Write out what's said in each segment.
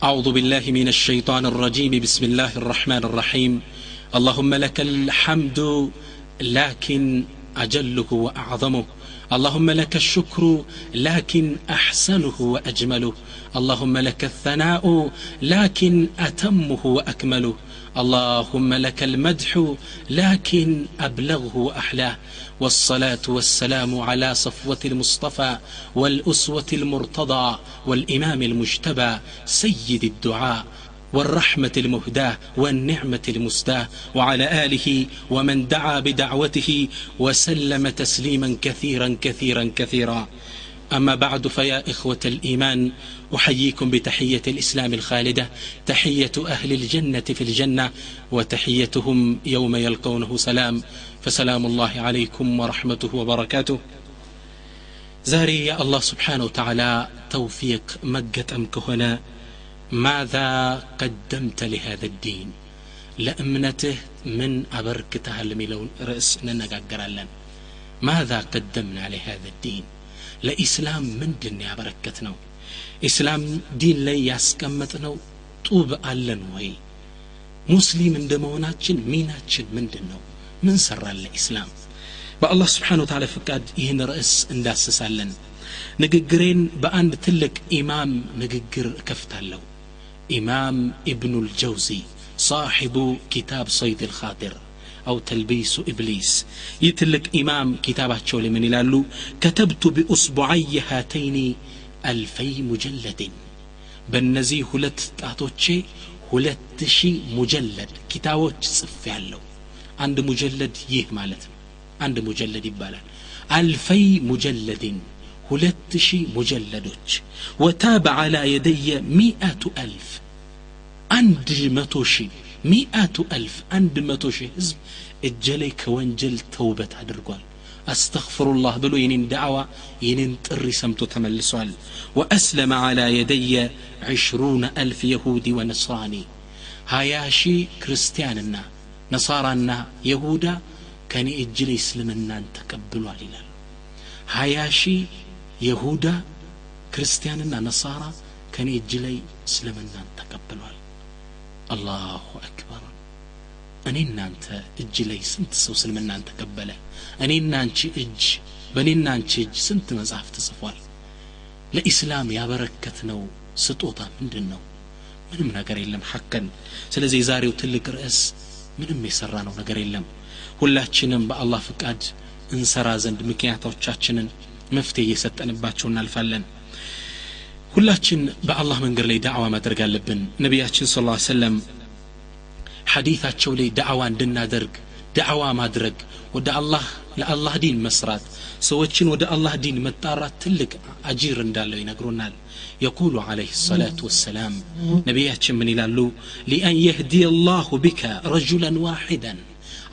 أعوذ بالله من الشيطان الرجيم. بسم الله الرحمن الرحيم. اللهم لك الحمد لكن أجله وأعظمه اللهم لك الشكر لكن أحسنه وأجمله. اللهم لك الثناء لكن أتمه وأكمله. اللهم لك المدح لكن أبلغه وأحلاه والصلاة والسلام على صفوة المصطفى والأسوة المرتضى والإمام المجتبى سيد الدعاء والرحمة المهداة والنعمة المسداة. وعلى آله ومن دعا بدعوته وسلم تسليما كثيرا كثيرا كثيرا. أما بعد فيا إخوة الإيمان أحييكم بتحية الإسلام الخالدة تحية أهل الجنة في الجنة وتحيتهم يوم يلقونه سلام فسلام الله عليكم ورحمته وبركاته. زاري يا الله سبحانه وتعالى توفيق مكة أم كهنا ماذا قدمت لهذا الدين؟ لأمنته من أبركتها የሚለውን ርዕስ እንነጋገራለን ماذا قدمنا لهذا الدين؟ ለኢስላም ምንድን ያበረከት ነው ኢስላም ዲን ላይ ያስቀመጥ ነው ጡብ አለን ወይ ሙስሊም እንደ መሆናችን ሚናችን ምንድን ነው ምን ሰራን ለኢስላም በአላህ ስብሓን ወተላ ፍቃድ ይህን ርዕስ እንዳስሳለን ንግግሬን በአንድ ትልቅ ኢማም ንግግር እከፍታለሁ ኢማም ኢብኑ ልጀውዚ صاحب كتاب صيد الخاطر أو تلبيس إبليس. يتلك إمام كتابة شولي من لالو كتبت بأصبعي هاتين ألفي مجلد. بالنزي هلت تاتوشي هلت شي مجلد. كتابة صفي علو عند مجلد يه مالت. عند مجلد يبالا ألفي مجلد هلت شي مجلدوش وتاب على يدي مئة ألف. عند متوشي ሚአቱ አልፍ አንድ መቶ ሺህ ህዝብ እጀ ላይ ከወንጀል ተውበት አድርጓል አስተግፍሩላህ ብሎ የኔን ዳዕዋ የኔን ጥሪ ሰምቶ ተመልሷል ወአስለመ ዓላ የደየ ዕሽሩነ አልፍ የሁዲ ወነስራኒ ሀያ ሺህ ክርስቲያንና ነሳራና የሁዳ ከእኔ እጅ ላይ እስልምናን ተቀብሏል ይላል ሀያ ሺህ የሁዳ ክርስቲያንና ነሳራ ከእኔ እጅ ላይ እስልምናን ተቀብሏል አላሁ አክበር። እኔ እናንተ እጅ ላይ ስንት ሰው እስልምናን ተቀበለ? እኔና አንቺ እጅ በእኔና አንቺ እጅ ስንት መጽሐፍ ተጽፏል? ለኢስላም ያበረከት ነው ስጦታ ምንድን ነው ምንም ነገር የለም ሐቀን። ስለዚህ የዛሬው ትልቅ ርዕስ ምንም የሰራ ነው ነገር የለም። ሁላችንም በአላህ ፍቃድ እንሰራ ዘንድ ምክንያቶቻችንን መፍትሄ እየሰጠንባቸው እናልፋለን ሁላችን በአላህ መንገድ ላይ ዳዕዋ ማድረግ አለብን ነቢያችን ስ ላ ሰለም ሐዲታቸው ላይ ዳዕዋ እንድናደርግ ዳዕዋ ማድረግ ወደ አላህ ለአላህ ዲን መስራት ሰዎችን ወደ አላህ ዲን መጣራት ትልቅ አጂር እንዳለው ይነግሩናል የቁሉ አለህ ሰላት ወሰላም ነቢያችን ምን ይላሉ ሊአን የህዲየ ላሁ ቢከ ረጁላን ዋሒዳን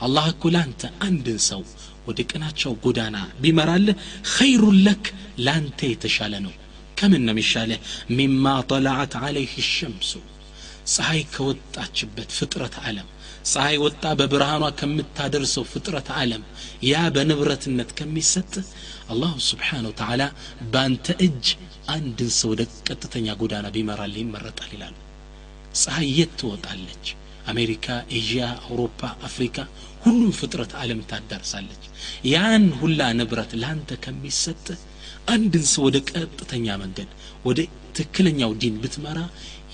አላህ እኮ ለአንተ አንድን ሰው ወደ ቅናቸው ጎዳና ቢመራልህ ኸይሩን ለክ ለአንተ የተሻለ ነው ከምን ነው የሚሻለህ ሚማ ጠላዓት አለይህ ሸምሱ ፀሐይ ከወጣችበት ፍጥረት ዓለም ፀሐይ ወጣ በብርሃኗ ከምታደርሰው ፍጥረት ዓለም ያ በንብረትነት ከሚሰጥ አላሁ ስብሓን ወተዓላ በአንተ እጅ አንድን ሰው ወደ ቀጥተኛ ጎዳና ቢመራልህ ይመረጣል ይላሉ ፀሐይ የት ትወጣለች አሜሪካ ኤዥያ አውሮፓ አፍሪካ ሁሉም ፍጥረት ዓለም ታዳርሳለች ያን ሁላ ንብረት ለአንተ ከሚሰጥ አንድን ሰው ወደ ቀጥተኛ መንገድ ወደ ትክክለኛው ዲን ብትመራ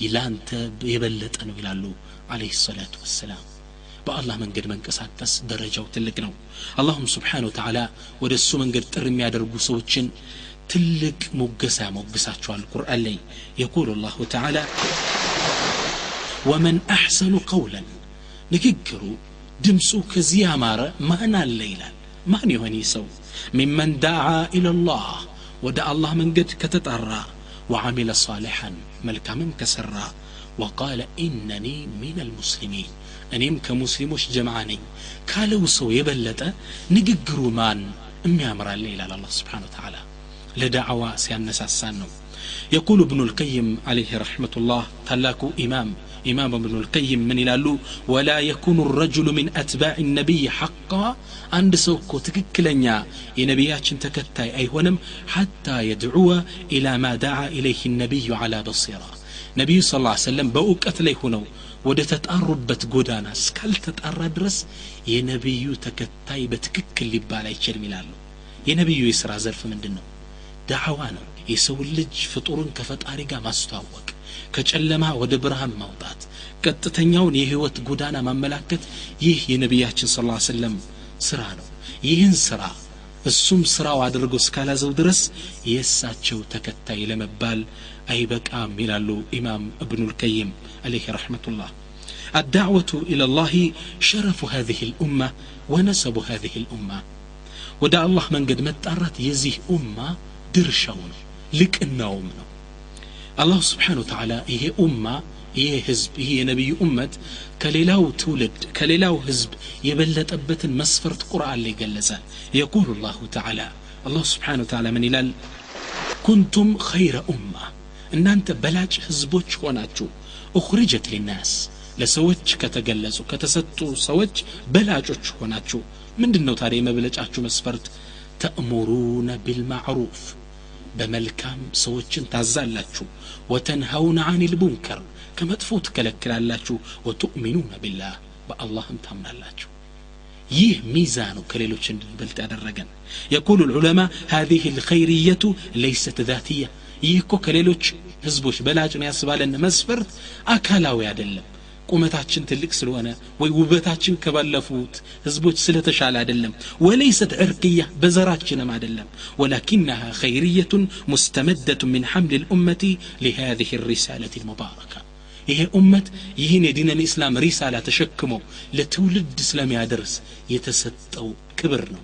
ይላንተ የበለጠ ነው ይላሉ አለህ ሰላቱ ወሰላም። በአላህ መንገድ መንቀሳቀስ ደረጃው ትልቅ ነው። አላሁም ስብሓን ወተዓላ ወደ እሱ መንገድ ጥር የሚያደርጉ ሰዎችን ትልቅ ሞገሳ ያሞግሳቸዋል ቁርአን ላይ። የቁል ላሁ ተዓላ ወመን አሕሰኑ ቀውለን ንግግሩ ድምፁ ከዚህ ያማረ ማን አለ ይላል። ማን የሆነ ሰው? ሚመን ዳዓ ኢለላህ ወደ አላህ መንገድ ከተጣራ ወዓሚለ ሳሊሐን መልካምም ከሰራ ወቃለ ኢነኒ ሚን አልሙስሊሚን እኔም ከሙስሊሞች ጀምዓ ነኝ ካለው ሰው የበለጠ ንግግሩ ማን የሚያምራለ ይላል አላህ ስብሓን ወተዓላ ለዳዕዋ ሲያነሳሳን ነው የቁሉ እብኑ ልቀይም አለይህ ረሕመቱላህ ታላቁ ኢማም ኢማም እብኑ ልቀይም ምን ይላሉ ወላ የኩኑ ረጅሉ ሚን አትባዕ ነቢይ ሐቃ አንድ ሰው እኮ ትክክለኛ የነቢያችን ተከታይ አይሆንም ሐታ የድዑወ ኢላ ማ ዳዓ ኢለይህ ነቢዩ ዓላ በሲራ ነቢዩ ስ ላ ሰለም በእውቀት ላይ ሆነው ወደ ተጣሩበት ጎዳና እስካልተጣራ ድረስ የነቢዩ ተከታይ በትክክል ሊባል አይችልም ይላሉ የነቢዩ የሥራ ዘርፍ ምንድን ነው ዳዕዋ ነው የሰውን ልጅ ፍጡሩን ከፈጣሪ ጋር ማስተዋወቅ ከጨለማ ወደ ብርሃን ማውጣት ቀጥተኛውን የህይወት ጎዳና ማመላከት ይህ የነቢያችን ስ ሰለም ስራ ነው ይህን ስራ እሱም ስራው አድርጎ እስካላዘው ድረስ የእሳቸው ተከታይ ለመባል አይበቃም ይላሉ ኢማም እብኑ ልቀይም عليه رحمة الله الدعوة إلى الله شرف هذه الأمة ونسب هذه الأمة ودع الله من قد متعرت يزيه أمة درشون لك النوم الله سبحانه وتعالى هي أمة هي حزب هي نبي أمة كليلاو تولد كليلاو حزب يبلت أبت مسفرت قرآن اللي جلزة. يقول الله تعالى الله سبحانه وتعالى من إلال كنتم خير أمة. إن أنت بلاج حزبوش وناتشو أخرجت للناس لسوتش كتجلزو كتستو سوتش بلاجوش وناتشو من دنو تاريما بلاج أحجو مسفرت تأمرون بالمعروف በመልካም ሰዎችን ታዛላችሁ ወተንሃውነ አኒል ሙንከር ከመጥፎ ትከለክላላችሁ ወቱእሚኑነ ቢላህ በአላህም ታምናላችሁ ይህ ሚዛኑ ከሌሎች እንድንበልጥ ያደረገን የቁሉ ልዑለማ ሀዚህ ልኸይርየቱ ለይሰት ዛትያ ይህ እኮ ከሌሎች ህዝቦች በላጭ ነው ያስባለን መስፈርት አካላዊ አይደለም ቁመታችን ትልቅ ስለሆነ ወይ ውበታችን ከባለፉት ህዝቦች ስለተሻለ አይደለም ወለይሰት ዕርቅያ በዘራችንም አይደለም ወላኪናሃ ኸይርየቱን ሙስተመደቱን ምን ሐምል ልኡመቲ ሊሃዚህ ሪሳለት ልሙባረካ ይሄ ኡመት ይህን የዲነል ኢስላም ሪሳላ ተሸክሞ ለትውልድ ስለሚያደርስ የተሰጠው ክብር ነው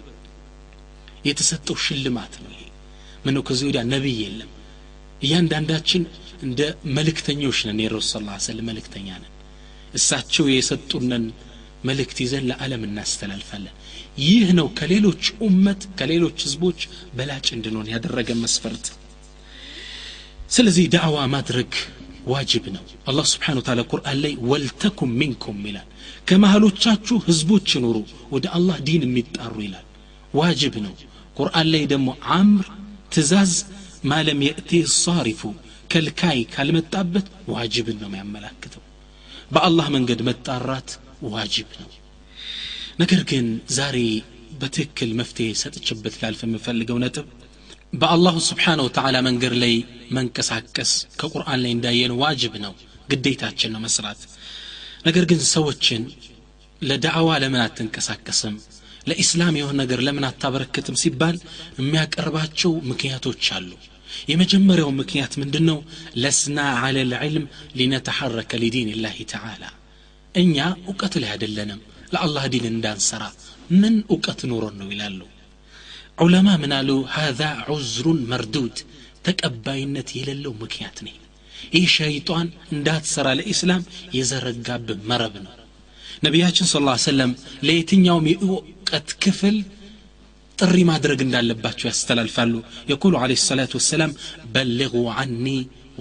የተሰጠው ሽልማት ነው ይሄ ምነው ከዚህ ወዲያ ነቢይ የለም እያንዳንዳችን እንደ መልእክተኞች ነን የረሱ ስ መልእክተኛ ነን እሳቸው የሰጡንን መልእክት ይዘን ለዓለም እናስተላልፋለን ይህ ነው ከሌሎች ኡመት ከሌሎች ህዝቦች በላጭ እንድንሆን ያደረገ መስፈርት ስለዚህ ዳዕዋ ማድረግ ዋጅብ ነው አላህ ስብሓን ታላ ቁርአን ላይ ወልተኩም ሚንኩም ይላል ከመሃሎቻችሁ ህዝቦች ይኑሩ ወደ አላህ ዲን የሚጣሩ ይላል ዋጅብ ነው ቁርአን ላይ ደግሞ አምር ትእዛዝ ማለም የእቲ ሳሪፉ ከልካይ ካልመጣበት ዋጅብን ነው የሚያመላክተው በአላህ መንገድ መጣራት ዋጅብ ነው። ነገር ግን ዛሬ በትክክል መፍትሄ ሰጥችበት ላልፍ የምፈልገው ነጥብ በአላሁ ስብሓነ ወተዓላ መንገድ ላይ መንቀሳቀስ ከቁርአን ላይ እንዳየን ዋጅብ ነው ግዴታችን ነው መስራት። ነገር ግን ሰዎችን ለዳዕዋ ለምን አትንቀሳቀስም? ለኢስላም የሆነ ነገር ለምን አታበረክትም? ሲባል የሚያቀርባቸው ምክንያቶች አሉ የመጀመሪያው ምክንያት ምንድን ነው ለስና አለ ልዕልም ሊነተሐረከ ሊዲን ላህ ተዓላ እኛ እውቀት ላይ አይደለንም ለአላህ ዲን እንዳንሰራ ምን እውቀት ኖሮን ነው ይላሉ ዑለማ ምን አሉ ሃዛ ዑዝሩን መርዱድ ተቀባይነት የሌለው ምክንያት ነው ይህ ሸይጣን እንዳትሰራ ለኢስላም የዘረጋብህ መረብ ነው ነቢያችን ስ ሰለም ለየትኛውም የእውቀት ክፍል ጥሪ ማድረግ እንዳለባቸው ያስተላልፋሉ። የቁሉ አለ ሰላት ወሰላም በልغ አኒ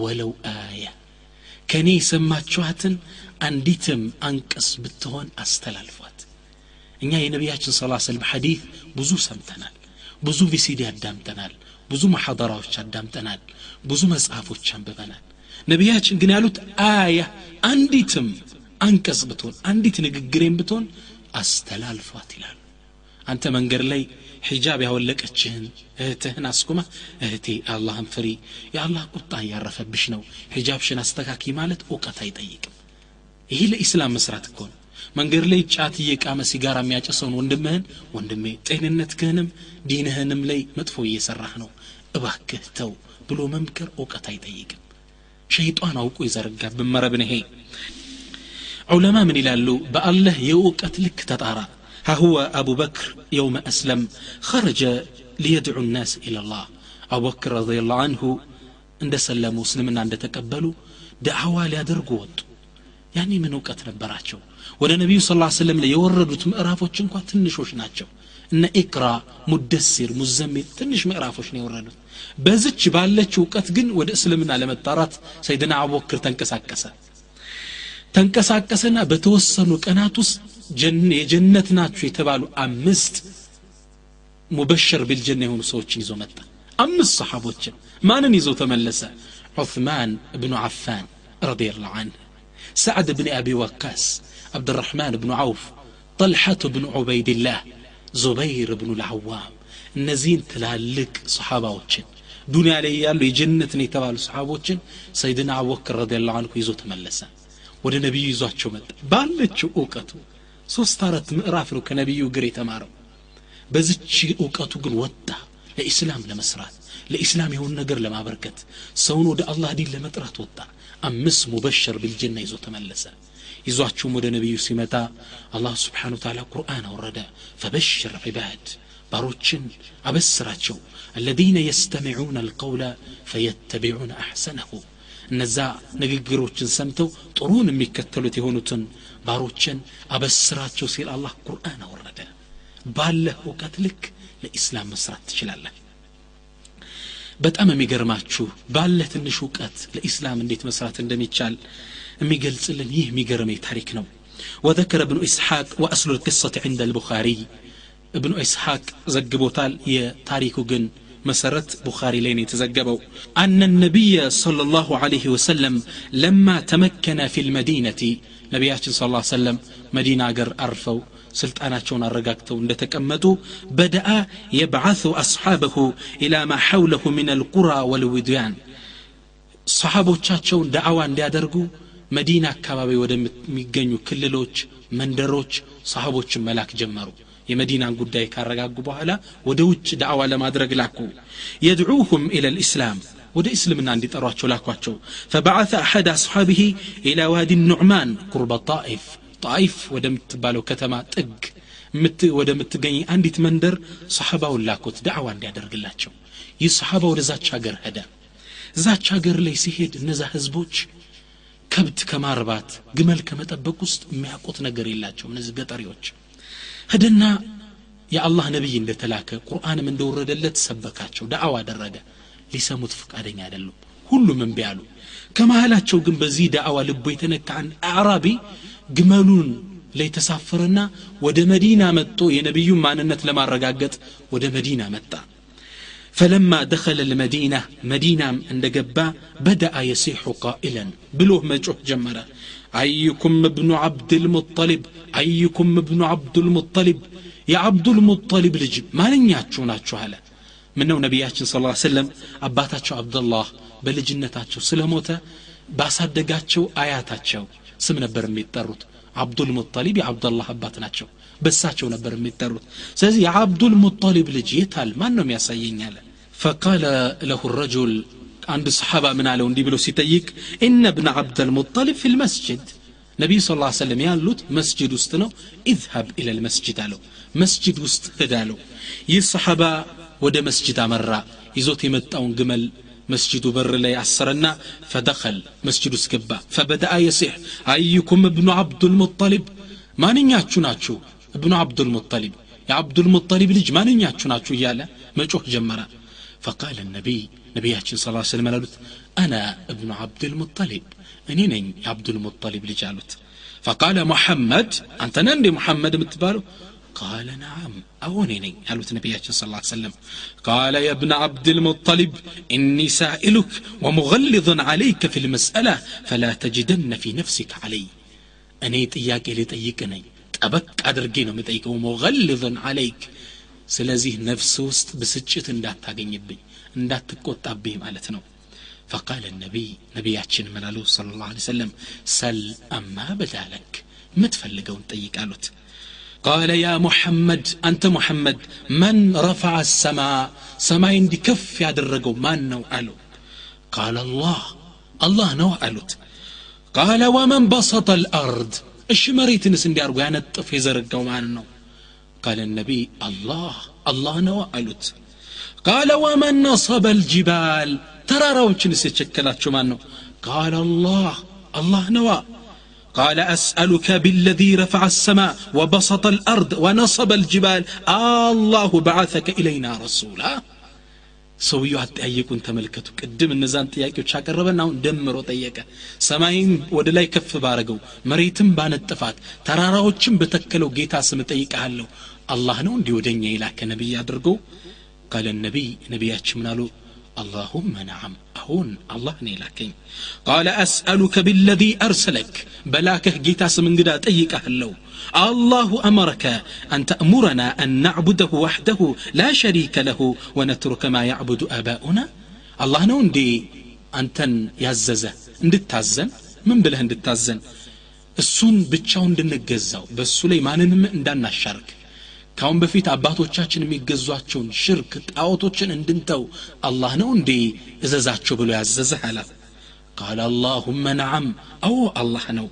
ወለው አያ ከእኔ የሰማችኋትን አንዲትም አንቀስ ብትሆን አስተላልፏት። እኛ የነቢያችን ስ ሰለም ሐዲት ብዙ ሰምተናል ብዙ ቪሲዲ አዳምጠናል ብዙ ማሐደራዎች አዳምጠናል ብዙ መጽሐፎች አንብበናል። ነቢያችን ግን ያሉት አያ አንዲትም አንቀጽ ብትሆን አንዲት ንግግሬን ብትሆን አስተላልፏት ይላሉ። አንተ መንገድ ላይ ሒጃብ ያወለቀችህን እህትህን አስቁማ እህቴ አላህን ፍሪ። የአላህ ቁጣ እያረፈብሽ ነው። ሒጃብሽን አስተካኪ ማለት እውቀት አይጠይቅም። ይህ ለኢስላም መስራት እኮ ነው። መንገድ ላይ ጫት እየቃመ ሲጋራ የሚያጨሰውን ወንድምህን ወንድሜ ጤንነትህንም ዲንህንም ላይ መጥፎ እየሰራህ ነው። እባክህ ተው ብሎ መምከር እውቀት አይጠይቅም። ሸይጣን አውቆ የዘረጋብን መረብን ይሄ። ዑለማ ምን ይላሉ? በአላህ የእውቀት ልክ ተጣራ هو أبو بكر يوم أسلم خرج ليدعو الناس إلى الله. أبو بكر رضي الله عنه عند سلم مسلمنا عند تقبلوا دعوة ليدرق وط. يعني من وقت نبراته ولا نبي صلى الله عليه وسلم ليورد وتمقرافه تشنكوا تنشوش ناتشو. إن إقرأ مدسر مزمل تنش مقرافوش نيورد بزج بالله وقت جن ود إسلمنا لما تارات سيدنا أبو بكر تنكسا كسا تنكسا كسا بتوصل وكناتوس جن جنتنا تشي تبالو امست مبشر بالجنه هون سوچن يزو متى امس صحابوچن ما ننيزو تملسا عثمان بن عفان رضي الله عنه سعد بن ابي وقاص عبد الرحمن بن عوف طلحه بن عبيد الله زبير بن العوام نزين تلالك صحابوچن دنيا لي يالو جنتني تبالو صحابوچن سيدنا ابو بكر رضي الله عنه يزو تملسا ولنبي ነቢዩ ይዟቸው بالتشو ባለችው ሶስት አራት ምዕራፍ ነው ከነቢዩ እግር የተማረው በዝች እውቀቱ ግን ወጣ ለኢስላም ለመስራት ለኢስላም የሆን ነገር ለማበርከት ሰውን ወደ አላህ ዲን ለመጥራት ወጣ አምስት ሙበሸር ቢልጀና ይዞ ተመለሰ ይዟችሁም ወደ ነቢዩ ሲመጣ አላህ ስብሓን ወተዓላ ቁርአን አወረደ ፈበሽር ዒባድ ባሮችን አበስራቸው አለዚነ የስተሚዑነ አልቀውለ ፈየተቢዑነ አሕሰነሁ እነዛ ንግግሮችን ሰምተው ጥሩን የሚከተሉት የሆኑትን ባሮችን አበስራቸው ሲል አላህ ቁርአን አወረደ ባለህ እውቀት ልክ ለኢስላም መስራት ትችላለህ በጣም የሚገርማችሁ ባለ ትንሽ እውቀት ለኢስላም እንዴት መስራት እንደሚቻል የሚገልጽልን ይህ የሚገርመኝ ታሪክ ነው وذكر ابن إسحاق وأصل القصة عند البخاري ابن إسحاق زقبوتال يتاريخ جن مسرت بخاري لين يتزقبوا أن النبي صلى الله عليه وسلم لما تمكن في المدينة ነቢያችን ስ ላ ሰለም መዲና አገር አርፈው ስልጣናቸውን አረጋግተው እንደተቀመጡ በደአ የብዓث አስሓበሁ ኢላ ማ ሐውለሁ ምን አልቁራ ወልውድያን ሰሓቦቻቸውን ደአዋ እንዲያደርጉ መዲና አካባቢ ወደሚገኙ ክልሎች መንደሮች ሰሃቦችን መላክ ጀመሩ። የመዲናን ጉዳይ ካረጋጉ በኋላ ወደ ውጭ ደአዋ ለማድረግ ላኩ። የድዑሁም ኢለ ልእስላም ወደ እስልምና እንዲጠሯቸው ላኳቸው ፈበዓث አሐድ አስሓቢሂ ኢላ ዋዲ ኑዕማን ቁርበ ጣኢፍ ጣኢፍ ወደምትባለው ከተማ ጥግ ወደምትገኝ አንዲት መንደር ሰሓባውን ላኩት ዳዕዋ እንዲያደርግላቸው ይህ ሰሓባ ወደዛች ሀገር ሄደ እዛች ሀገር ላይ ሲሄድ እነዛ ህዝቦች ከብት ከማርባት ግመል ከመጠበቅ ውስጥ የሚያውቁት ነገር የላቸው እነዚህ ገጠሪዎች ህድና የአላህ ነቢይ እንደተላከ ቁርአንም እንደወረደለት ሰበካቸው ዳዕዋ አደረገ ሊሰሙት ፈቃደኛ አይደሉም ሁሉም እምቢ አሉ ከመሃላቸው ግን በዚህ ዳዕዋ ልቦ የተነካ አንድ አዕራቢ ግመሉን ላይ ተሳፈረና ወደ መዲና መጥቶ የነቢዩን ማንነት ለማረጋገጥ ወደ መዲና መጣ فلما دخل المدينة مدينة عند جبا بدأ يصيح قائلا بلوه مجوح جمرة أيكم ابن عبد المطلب أيكم ابن عبد المطلب يا عبد المطلب لجب ما لن ياتشو ناتشو هلا ምነው ነቢያችን ስ ሰለም አባታቸው አብደላህ በልጅነታቸው ስለሞተ ባሳደጋቸው አያታቸው ስም ነበር የሚጠሩት አብዱል ሙጠሊብ የአብደላህ አባት ናቸው በሳቸው ነበር የሚጠሩት ስለዚህ የአብዱል ሙጠሊብ ልጅ የታል ማን ነው የሚያሳየኝ አለ ፈቃለ ለሁ ረጁል አንድ ሰሓባ ምን አለው እንዲህ ብሎ ሲጠይቅ እነ ብነ አብደልሙጠሊብ ፊ ልመስጅድ ነቢዩ ስ ሰለም ያሉት መስጅድ ውስጥ ነው ኢዝሀብ ኢለ ልመስጅድ አለው መስጅድ ውስጥ ህድ አለው ይህ ሰሓባ ወደ መስጅድ አመራ ይዞት የመጣውን ግመል መስጅዱ በር ላይ አሰረና ፈደኸል መስጅድ ውስጥ ገባ ፈበደአ የሲሕ አይኩም እብኑ ዓብዱልሙጠሊብ ማንኛችሁ ናችሁ እብኑ ዓብዱልሙጠሊብ የዓብዱልሙጠሊብ ልጅ ማንኛችሁ ናችሁ እያለ መጮህ ጀመረ ፈቃለ ነቢይ ነቢያችን ስ ስለም አሉት አና እብኑ ዓብድልሙጠሊብ እኔ ነኝ የዓብዱልሙጠሊብ ልጅ አሉት ፈቃለ ሙሐመድ አንተነ እንዴ ሙሐመድ የምትባለው قال نعم. أوني نين النبي صلى الله عليه وسلم؟ قال يا ابن عبد المطلب إني سائلك ومغلظ عليك في المسألة فلا تجدن في نفسك علي. እኔ ጥያቄ تيكني. أبك ጠበቅ አድርጌ ነው عليك. ሞገልዝን አለይክ نفسه ነፍስ ውስጥ ብስጭት እንዳታገኝብኝ እንዳትቆጣብኝ ማለት مالتنو فقال النبي نبي ምን ملالو صلى الله عليه وسلم سل أما بدالك متفلقون تيك آلوت. قال يا محمد أنت محمد من رفع السماء سماء عندي كف يا درقو ما نو ألو قال الله الله نو ألوت قال ومن بسط الأرض እሺ መሬትንስ እንዲያርጉ ያነጥፍ የዘረጋው ማን ነው ቃለ ነቢይ አላህ አላህ ነው አሉት ቃለ ወመን ነሰበ ልጅባል ተራራዎችንስ የቸከላቸው ማን ነው ቃለ አላህ አላህ ነዋ قال أسألك بالذي رفع السماء وبسط الأرض ونصب الجبال الله بعثك إلينا رسولا ሰውየው አጠያየቁን ተመልከቱ ቅድም እነዛን ጥያቄዎች አቀረበና አሁን ደምሮ ጠየቀ ሰማይን ወደ ላይ ከፍ ባረገው መሬትም ባነጥፋት ተራራዎችን በተከለው ጌታ ስም ጠይቀሃለሁ አላህ ነው እንዲህ ወደኛ የላከ ነቢይ አድርጎ ቃለ ነቢይ ነቢያችን ምን አሉ اللهم نعم أهون الله نيلاكين قال أسألك بالذي أرسلك بلاكه جيتا سمنجدا تيك اللو الله أمرك أن تأمرنا أن نعبده وحده لا شريك له ونترك ما يعبد آباؤنا الله نو اندي أنتن يعززه እንድታዘን ምን ብለህ እንድታዘን እሱን ብቻው እንድንገዛው በእሱ ላይ ማንንም እንዳናሻርክ ካሁን በፊት አባቶቻችን የሚገዟቸውን ሽርክ ጣዖቶችን እንድንተው አላህ ነው እንዴ እዘዛቸው ብሎ ያዘዘህ አላት ቃል አላሁመ ነዓም አዎ አላህ ነው።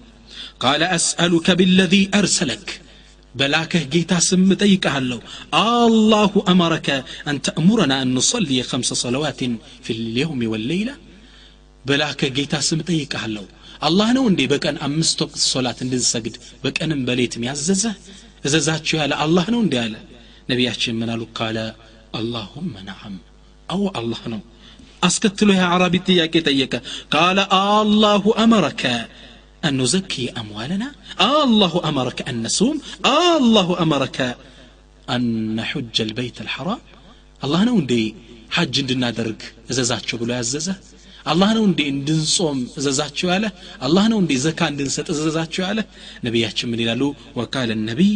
ቃለ አስአሉከ ቢለዚ አርሰለክ በላከህ ጌታ ስም ጠይቀሃለሁ አላሁ አመረከ አን ተእሙረና ከምሰ ሰለዋትን ፊ ልየውም ወለይላ በላከህ ጌታ ስም ጠይቀሃለሁ አላህ ነው እንዴ በቀን አምስት ወቅት ሶላት እንድንሰግድ በቀንም በሌትም ያዘዘህ እዘዛችሁ ያለ አላህ ነው እንዲ አለ ነቢያችን ምን አሉ ካለ አላሁመ ነዓም አዎ አላህ ነው አስከትሎ የአራቢ ጥያቄ ጠየቀ ቃለ አላሁ አመረከ أن نزكي أموالنا الله أمرك أن نصوم الله أمرك أن نحج البيت الحرام الله نو دي حج عندنا درج إذا ብሎ ያዘዘ አላህ ነው እንዴ እንድንጾም እዘዛቸው ያለ? አላህ ነው እንዴ ዘካ እንድንሰጥ እዘዛቸው ያለ? ነቢያችን ምን ይላሉ? ወቃለ ነቢይ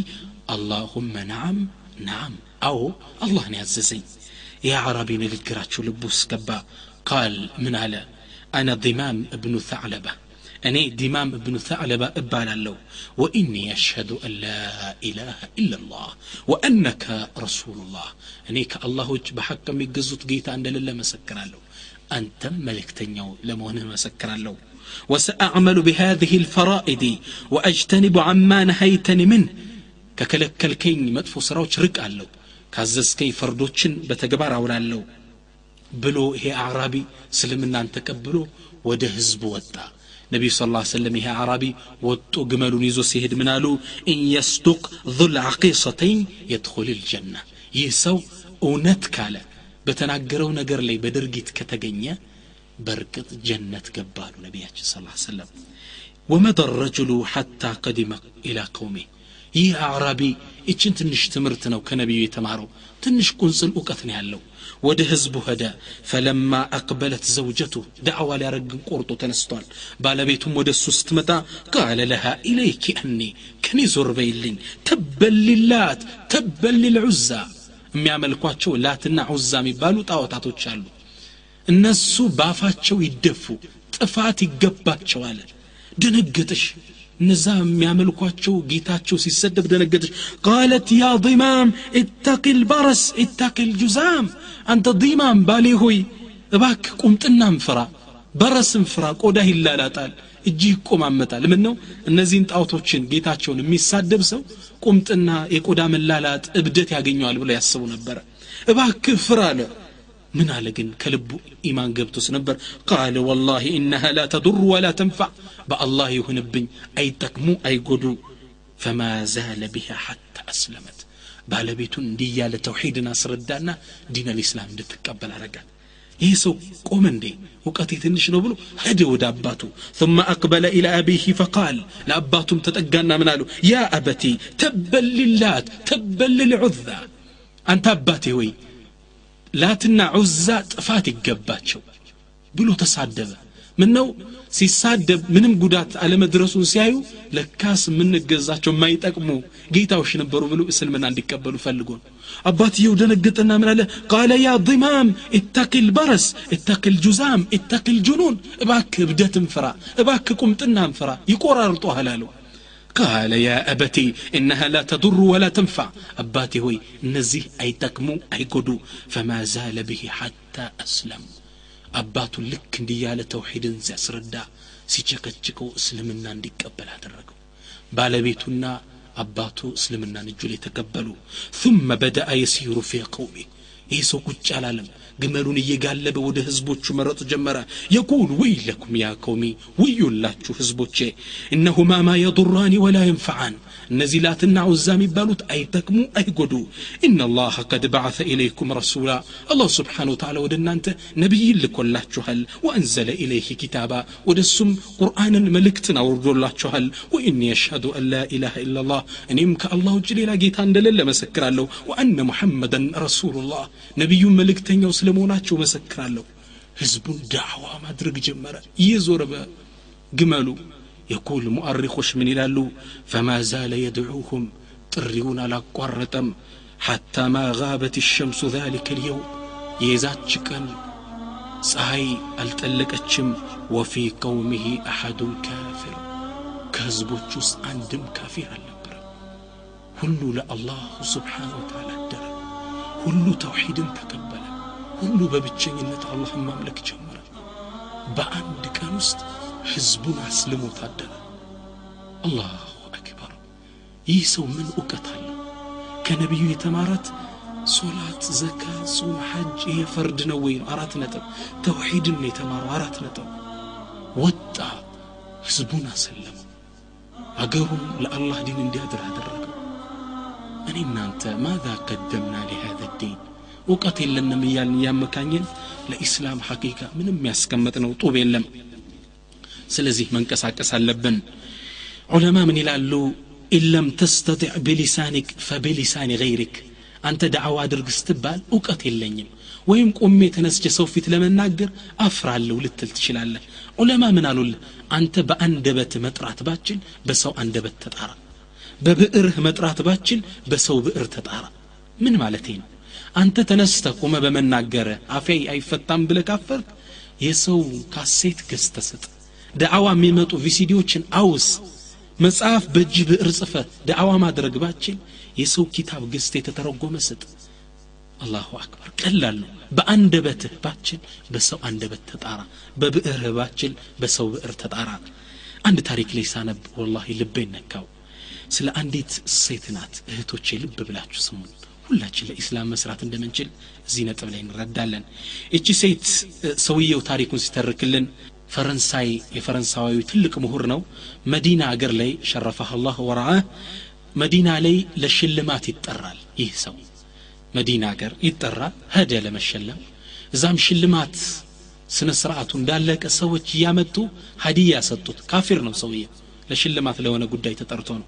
አላሁመ ናም ናም አዎ አላህ ነው ያዘዘኝ። የአረቢ ንግግራቸው ልቡ ገባ ቃል ምን አለ? አነ ዲማም እብኑ ተዕለባ እኔ ዲማም እብኑ ተዕለባ እባላለሁ። ወኢኒ አሽሀዱ አን ላ ኢላሃ ኢላላህ ወአነከ ረሱሉላህ። እኔ ከአላህ ውጭ በሐቅ የሚገዙት ጌታ እንደሌለ መሰክራለሁ أنت ملك ملكتني لمون مسكر له وسأعمل بهذه الفرائد وأجتنب عما نهيتني منه. ككلك الكين مدفو سراوش رك له كازس كي فردوشن بتقبار أولا له بلو هي أعرابي سلمنا أن تكبلو وده وطا. نبي صلى الله عليه وسلم هي أعرابي وتقمل نيزو سيهد منالو. إن يستق ظل عقيصتين يدخل الجنة. يسو أونت كالت በተናገረው ነገር ላይ በድርጊት ከተገኘ በእርግጥ ጀነት ገባሉ ነቢያችን ስ ሰለም ወመደ ረጅሉ ሐታ ቀዲመ ኢላ ቀውሜ ይህ አዕራቢ ይችን ትንሽ ትምህርት ነው ከነቢዩ የተማረው ትንሽ ቁንጽል እውቀት ነው ያለው ወደ ህዝቡ ሄደ ፈለማ አቅበለት ዘውጀቱ ዳዕዋ ሊያረግን ቆርጦ ተነስቷል ባለቤቱም ወደ እሱ ስትመጣ ቃለ ለሃ ኢለይኪ አኒ ከኔ ዞር በይልኝ ተበልላት ተበልልዑዛ የሚያመልኳቸው ላትና ዑዛ የሚባሉ ጣዖታቶች አሉ እነሱ ባፋቸው ይደፉ ጥፋት ይገባቸዋል ደነገጥሽ እነዛ የሚያመልኳቸው ጌታቸው ሲሰደብ ደነገጥሽ ቃለት ያ ዲማም ኢተቂ ልበረስ ኢተቂ ልጁዛም አንተ ዲማም ባሌ ሆይ እባክ ቁምጥናም ፍራ በረስም ፍራ ቆዳ ይላላጣል እጅ ይቆማመጣል። ምን ነው እነዚህን ጣዖቶችን ጌታቸውን የሚሳደብ ሰው ቁምጥና የቆዳ መላላጥ እብደት ያገኘዋል ብለው ያስቡ ነበረ እባክ ፍራ አለ። ምን አለ ግን? ከልቡ ኢማን ገብቶስ ነበር። قال والله إنها لا تضر ولا تنفع በአላህ ይሁንብኝ አይጠቅሙ አይጎዱ። ፈማ ዛለ ቢሃ ሐታ አስለመት። ባለቤቱን እንዲህ እያለ ተውሒድን አስረዳና ዲን ልእስላም እንድትቀበል አረጋል ይህ ሰው ቆመ እንዴ እውቀቴ ትንሽ ነው ብሎ ሄደ ወደ አባቱ ثم أقبل إلى أبيه فقال لأباتم تتقانا من قالوا يا أبتي تبا للات تبا للعذى أنت أباتي وي ላትና ዑዛ ጥፋት ይገባቸው ብሎ ተሳደበ ምን ነው ሲሳደብ ምንም ጉዳት አለመድረሱን ሲያዩ ለካስ የምንገዛቸው የማይጠቅሙ ጌታዎች ነበሩ ብሎ እስልምና እንዲቀበሉ ፈልጎ ነው አባትየው ደነገጠና ምን አለ ቃለ ያ ዲማም ኢተቂ ልበረስ ኢተቂ ልጁዛም ኢተቂ ልጁኑን እባክ እብደትን ፍራ እባክ ቁምጥናን ፍራ ይቆራርጦሃል አለው قال يا أبتي إنها لا تضر ولا تنفع أباتي هوي نزيه أي تكمو أي قدو فما زال به حتى አባቱን ልክ እንዲህ ያለ ተውሒድን ሲያስረዳ ሲጨቀጭቀው እስልምና እንዲቀበል አደረገው ባለቤቱና አባቱ እስልምናን እጁ ላይ ተቀበሉ ثم بدأ يسير في قومه ይህ ሰው ቁጭ አላለም ግመሉን እየጋለበ ወደ ህዝቦቹ መረጥ ጀመረ የቁል ወይለኩም ያ ቀውሚ ውዩላችሁ ህዝቦቼ እነሁማ ማ የضራኒ ወላ የንፈዓን እነዚህ ላትና ዑዛ የሚባሉት አይጠቅሙ አይጎዱ። ኢነላህ ቀድ በዓث ኢለይኩም ረሱላ። አላህ ስብሓን ወተላ ወደ እናንተ ነቢይን ልኮላችኋል። ወአንዘለ ኢለይህ ኪታባ። ወደ እሱም ቁርአንን መልእክትን አውርዶላችኋል። ወኢኒ የሽሀዱ አን ላ ኢላላህ እኔም ከአላህ ውጭ ሌላ ጌታ እንደሌለ መሰክራለሁ። ወአነ ሙሐመደን ረሱሉላህ። ነቢዩን መልእክተኛው ስለመሆናቸው መሰክራለሁ። ህዝቡን ዳዕዋ ማድረግ ጀመረ። እየዞረ በግመሉ የቁል ሙአሪኮች ምን ይላሉ ፈማ ዛለ የድዑሁም ጥሪውን አላቋረጠም ሐታ ማ ጋበት ሸምሱ ذلك اليوم የዛች ቀን ፀሐይ አልጠለቀችም ወፊ ቀውሚህ አሐዱን ካፊር ከህዝቦች ውስጥ አንድም ካፊር አልነበረም ሁሉ ለአላሁ ስብሓን ወተዓላ አደረ ሁሉ ተውሒድን ተቀበለ ሁሉ በብቸኝነት አላህን ማምለክ ጀመረ በአንድ ቀን ውስጥ حزبنا سلمو تعدل الله أكبر. يسو من أكتل كنبي يتمارت صلاة زكاة صوم حج هي فرد نوين أراتنا نتب توحيد يتمار أراتنا نتب ودع حزبنا سلم. أقرم لالله دين اندي أدر هذا الرقم من إن أنت؟ ماذا قدمنا لهذا الدين؟ وقتل لنا ميان يا مكانين؟ لإسلام حقيقة. من المياس كمتنا وطوب يلم ስለዚህ መንቀሳቀስ አለብን። ዑለማ ምን ይላሉ? ኢለም ተስተጢዕ ብሊሳኒክ ፈብሊሳኒ ገይሪክ አንተ ዳዕዋ አድርግ ስትባል እውቀት የለኝም። ወይም ቆሜ ተነስቼ ሰው ፊት ለመናገር አፍራለሁ ልትል ትችላለህ። ዑለማ ምን አሉልህ? አንተ በአንደበት መጥራት ባችል በሰው አንደበት ተጣራ በብዕርህ መጥራት ባችል በሰው ብዕር ተጣራ። ምን ማለቴ ነው? አንተ ተነስተ ቆመ በመናገረ አፌ አይፈታም ብለ ካፈርክ የሰው ካሴት ገዝተ ስጥ ዳዕዋ የሚመጡ ቪሲዲዎችን አውስ። መጽሐፍ በእጅ ብዕር ጽፈ ዳዕዋ ማድረግ ባችል የሰው ኪታብ ገዝተ የተተረጎመ ስጥ። አላሁ አክበር። ቀላል ነው። በአንደበትህ ባችል በሰው አንደበት ተጣራ። በብዕርህ ባችል በሰው ብዕር ተጣራ። አንድ ታሪክ ላይ ሳነብ ወላሂ ልቤ ነካው። ስለ አንዲት ሴት ናት እህቶቼ ልብ ብላችሁ ስሙን። ሁላችን ለኢስላም መስራት እንደምንችል እዚህ ነጥብ ላይ እንረዳለን። እቺ ሴት ሰውየው ታሪኩን ሲተርክልን ፈረንሳይ የፈረንሳዊ ትልቅ ምሁር ነው። መዲና አገር ላይ ሸረፈህ አላህ ወረአህ መዲና ላይ ለሽልማት ይጠራል ይህ ሰው። መዲና አገር ይጠራል ሄደ ለመሸለም። እዛም ሽልማት ስነ ስርዓቱ እንዳለቀ ሰዎች እያመጡ ሀዲያ ሰጡት። ካፊር ነው ሰውየው ለሽልማት ለሆነ ጉዳይ ተጠርቶ ነው።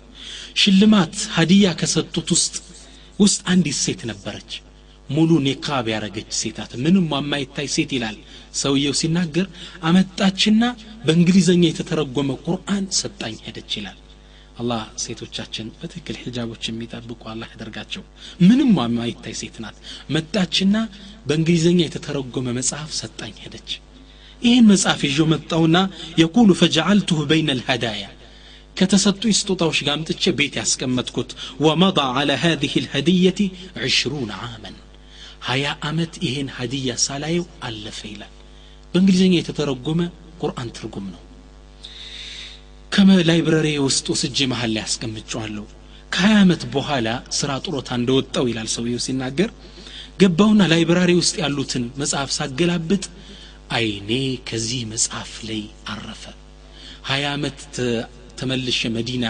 ሽልማት ሀዲያ ከሰጡት ውስጥ ውስጥ አንዲት ሴት ነበረች ሙሉ ኒቃብ ያረገች ሴታት ምንም የማይታይ ሴት ይላል ሰውየው ሲናገር አመጣችና በእንግሊዘኛ የተተረጎመ ቁርአን ሰጣኝ ሄደች ይላል አላህ ሴቶቻችን በትክክል ሒጃቦች የሚጠብቁ አላህ ያደርጋቸው ምንም የማይታይ ሴት ናት መጣችና በእንግሊዝኛ የተተረጎመ መጽሐፍ ሰጣኝ ሄደች ይህን መጽሐፍ ይዞ መጣውና የቁሉ ፈጀዓልቱሁ በይነ ልሀዳያ ከተሰጡኝ ስጦታዎች ጋር አምጥቼ ቤት ያስቀመጥኩት ወመضى على هذه الهدية عشرون عاماً ሀያ ዓመት ይሄን ሀዲያ ሳላየው አለፈ ይላል። በእንግሊዝኛ የተተረጎመ ቁርአን ትርጉም ነው። ከላይብረሪ ውስጥ ወስጄ መሀል ላይ አስቀምጨዋለሁ ከሀያ ዓመት በኋላ ስራ ጥሮታ እንደወጣው ይላል ሰውየው ሲናገር ገባውና ላይብራሪ ውስጥ ያሉትን መጽሐፍ ሳገላብጥ አይኔ ከዚህ መጽሐፍ ላይ አረፈ። ሀያ ዓመት ተመልሸ መዲና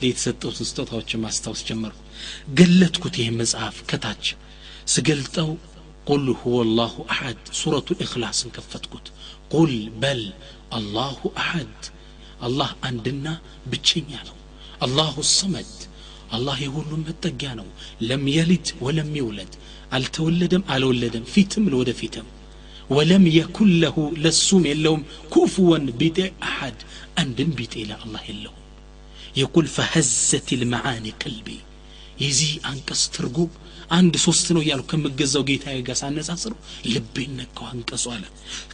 ላይ የተሰጠውትን ስጦታዎችን ማስታወስ ጀመርኩ። ገለጥኩት ይህን መጽሐፍ ከታች ስገልጠው ቁል ሁወ አላሁ አሐድ ሱረቱ ልእክላስን ከፈትኩት ቁል በል አላሁ አሐድ አላህ አንድና ብቸኛ ነው አላሁ ሰመድ አላህ የሁሉም መጠጊያ ነው ለም የሊድ ወለም ይውለድ አልተወለደም አልወለደም ፊትም ለወደፊትም ወለም የኩን ለሁ ለሱም የለውም ኩፍወን ቢጤ አሐድ አንድም ቢጤ ለአላህ የለውም የቁል ፈሀዘት ልመዓኒ ቀልቢ የዚህ አንቀጽ ትርጉም አንድ ሶስት ነው እያልኩ ከምገዛው ጌታ ጋር ሳነጻጽረው ልቤን ነካው አንቀጹ አለ።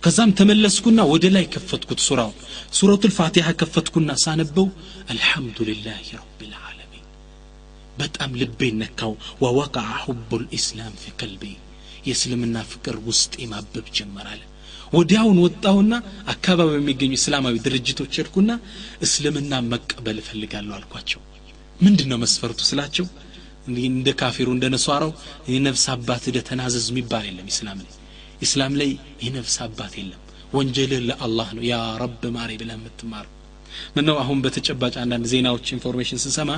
ከዛም ተመለስኩና ወደ ላይ ከፈትኩት ሱራውን ሱረቱ ልፋቲሐ ከፈትኩና ሳነበው አልሐምዱሊላህ ረብ ልዓለሚን በጣም ልቤን ነካው። ወወቃع ሑቡ ልእስላም ፊ ቀልቢ። የእስልምና ፍቅር ውስጤ ማበብ ጀመራለ ወዲያውን ወጣሁና አካባቢ የሚገኙ እስላማዊ ድርጅቶች ሄድኩና እስልምና መቀበል እፈልጋለሁ አልኳቸው። ምንድን ነው መስፈርቱ ስላቸው እንደ ካፊሩ እንደ ነሷራው የነፍስ አባት ደ የሚባል የለም ኢስላም ላይ። ኢስላም ላይ የነፍስ አባት የለም። ወንጀልህ ለአላህ ነው። يا رب ማሬ ብለህ የምትማረው። ምነው አሁን በተጨባጭ አንዳንድ ዜናዎች information ስንሰማ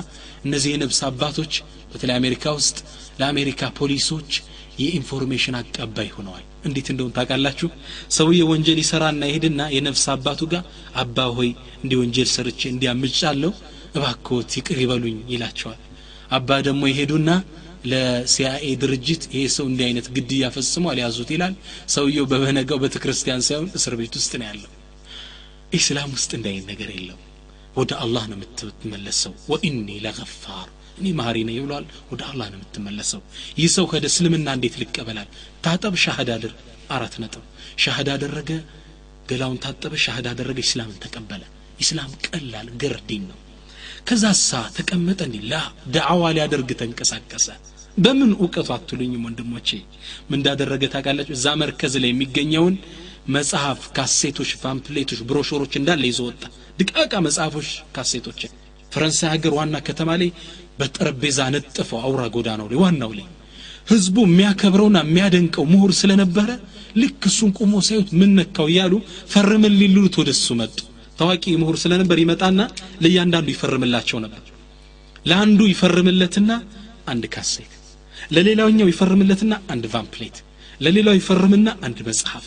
እነዚህ የነፍስ አባቶች በተለይ አሜሪካ ውስጥ ለአሜሪካ ፖሊሶች የ information አቀባይ ሆነዋል። እንዴት እንደሆን ታውቃላችሁ? ሰውዬ ወንጀል ይሰራና ይሄድና የነፍስ አባቱ ጋር አባ ሆይ እንዲህ ወንጀል ሰርቼ እንዲያምጫለሁ እባክዎት ይቅር ይበሉኝ ይላቸዋል አባ ደግሞ ይሄዱና ለሲአይኤ ድርጅት ይሄ ሰው እንዲህ አይነት ግድያ ፈጽሟል ያዙት ይላል። ሰውየው በበነጋው ቤተ ክርስቲያን ሳይሆን እስር ቤት ውስጥ ነው ያለው። ኢስላም ውስጥ እንዲህ አይነት ነገር የለም። ወደ አላህ ነው የምትመለሰው። ወኢኒ ለገፋር እኔ ማሪ ነኝ ብሏል። ወደ አላህ ነው የምትመለሰው። ይህ ሰው ከደ እስልምና እንዴት ልቀበላል ታጠብ ሻህዳ አድር አራት ነጥብ። ሻህዳ አደረገ ገላውን ታጠበ ሻህዳ አደረገ ኢስላምን ተቀበለ። ኢስላም ቀላል ገርዲን ነው ከዛ ሳ ተቀመጠ እንዲ ላ ዳዕዋ ሊያደርግ ተንቀሳቀሰ። በምን እውቀቱ አትሉኝም ወንድሞቼ? ምን እንዳደረገ እዛ መርከዝ ላይ የሚገኘውን መጽሐፍ ካሴቶች ፓምፕሌቶች ብሮሾሮች እንዳለ ይዞ ወጣ። ድቃቃ መጽሐፎች ካሴቶች። ፈረንሳይ ሀገር ዋና ከተማ ላይ በጠረጴዛ ነጥፈው አውራ ጎዳናው ላይ ዋናው ላይ ህዝቡ የሚያከብረውና የሚያደንቀው ምሁር ስለነበረ ልክ እሱን ቁሞ ሳዩት ምን ነካው እያሉ ፈርምልን ሊሉት ወደ መጡ ታዋቂ ምሁር ስለነበር ይመጣና ለእያንዳንዱ ይፈርምላቸው ነበር ለአንዱ ይፈርምለትና አንድ ካሴት ለሌላውኛው ይፈርምለትና አንድ ቫምፕሌት ለሌላው ይፈርምና አንድ መጽሐፍ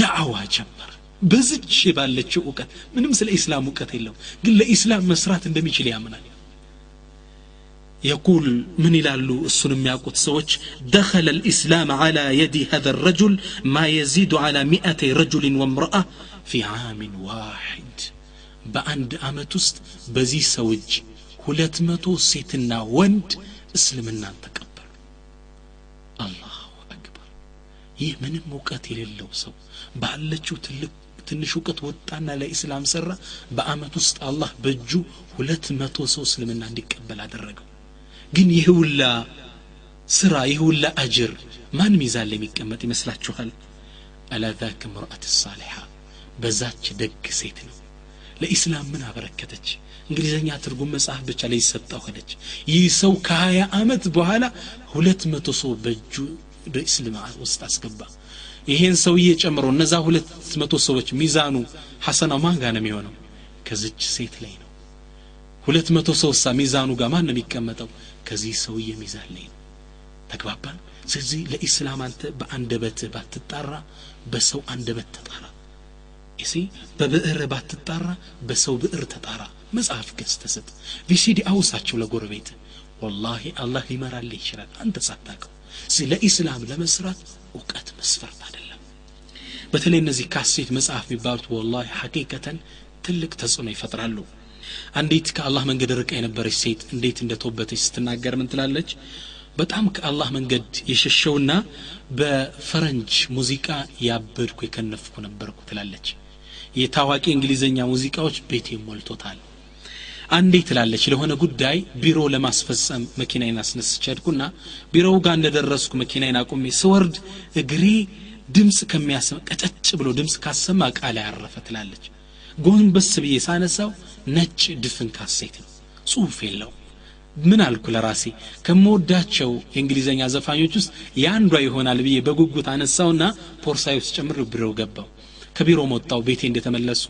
ዳዕዋ ጀመር በዝች ባለችው እውቀት ምንም ስለ ኢስላም እውቀት የለው ግን ለኢስላም መስራት እንደሚችል ያምናል يقول من يلالو السن ياقوت سوش دخل الإسلام على يد هذا الرجل ما يزيد على مئة رجل وامرأة في عام واحد بأند أمتست بزي سوج ሁለት መቶ ሴትና ወንድ እስልምናን ተቀበሉ አላሁ አክበር ይህ ምንም እውቀት የሌለው ሰው ባለችው ትልቅ ትንሽ እውቀት ወጣና ለኢስላም ሰራ በአመት ውስጥ አላህ በእጁ ሁለት መቶ ሰው እስልምና እንዲቀበል አደረገው ግን ይህ ሁላ ስራ ይህ ሁላ አጅር ማን ሚዛን ላይ የሚቀመጥ ይመስላችኋል አላ ዛክ ምርአት ሳሊሓ በዛች ደግ ሴት ነው። ለኢስላም ምን አበረከተች? እንግሊዝኛ ትርጉም መጽሐፍ ብቻ ላይ ይሰጠው ሄደች ይህ ሰው ከሀያ አመት በኋላ ሁለት መቶ ሰው በእጁ እስልምና ውስጥ አስገባ። ይሄን ሰውዬ ጨምሮ እነዛ ሁለት መቶ ሰዎች ሚዛኑ ሐሰናው ማን ጋር ነው የሚሆነው? ከዚች ሴት ላይ ነው። ሁለት መቶ ሰው ሳ ሚዛኑ ጋር ማን ነው የሚቀመጠው? ከዚህ ሰውዬ ሚዛን ላይ ነው። ተግባባን? ስለዚህ ለኢስላም አንተ በአንደበትህ ባትጣራ በሰው አንደበት ተጣራ እሲ በብዕር ባትጣራ በሰው ብዕር ተጣራ። መጽሐፍ ገጽ ተሰጥ። ቪሲዲ አውሳቸው ለጎረቤት። ወላሂ አላህ ሊመራልህ ይችላል። አንተ ሳታቀው ስለ ኢስላም ለመስራት እውቀት መስፈርት አይደለም። በተለይ እነዚህ ካሴት መጽሐፍ የሚባሉት ወላሂ ሐቂቀተን ትልቅ ተጽዕኖ ይፈጥራሉ። አንዲት ከአላህ መንገድ ርቃ የነበረች ሴት እንዴት እንደተወበተች ስትናገር ምን ትላለች? በጣም ከአላህ መንገድ የሸሸውና በፈረንጅ ሙዚቃ ያበድኩ የከነፍኩ ነበርኩ ትላለች የታዋቂ እንግሊዝኛ ሙዚቃዎች ቤቴ ሞልቶታል። አንዴ ትላለች ለሆነ ጉዳይ ቢሮ ለማስፈጸም መኪናዬን አስነስቼ ቢሮው ጋር እንደደረስኩ መኪናዬን አቁሜ ስወርድ እግሬ ድምፅ ከሚያሰማ ቀጨጭ ብሎ ድምፅ ካሰማ ላይ ያረፈ ትላለች። ጎንበስ ብዬ ሳነሳው ነጭ ድፍን ካሴት ነው። ጽሁፍ የለው ምን አልኩ ለራሴ? ከምወዳቸው የእንግሊዝኛ ዘፋኞች ውስጥ የአንዷ ይሆናል ብዬ በጉጉት አነሳውና ቦርሳዬ ውስጥ ጨምሬ ቢሮ ገባው ከቢሮ መጣው ቤቴ እንደተመለሱ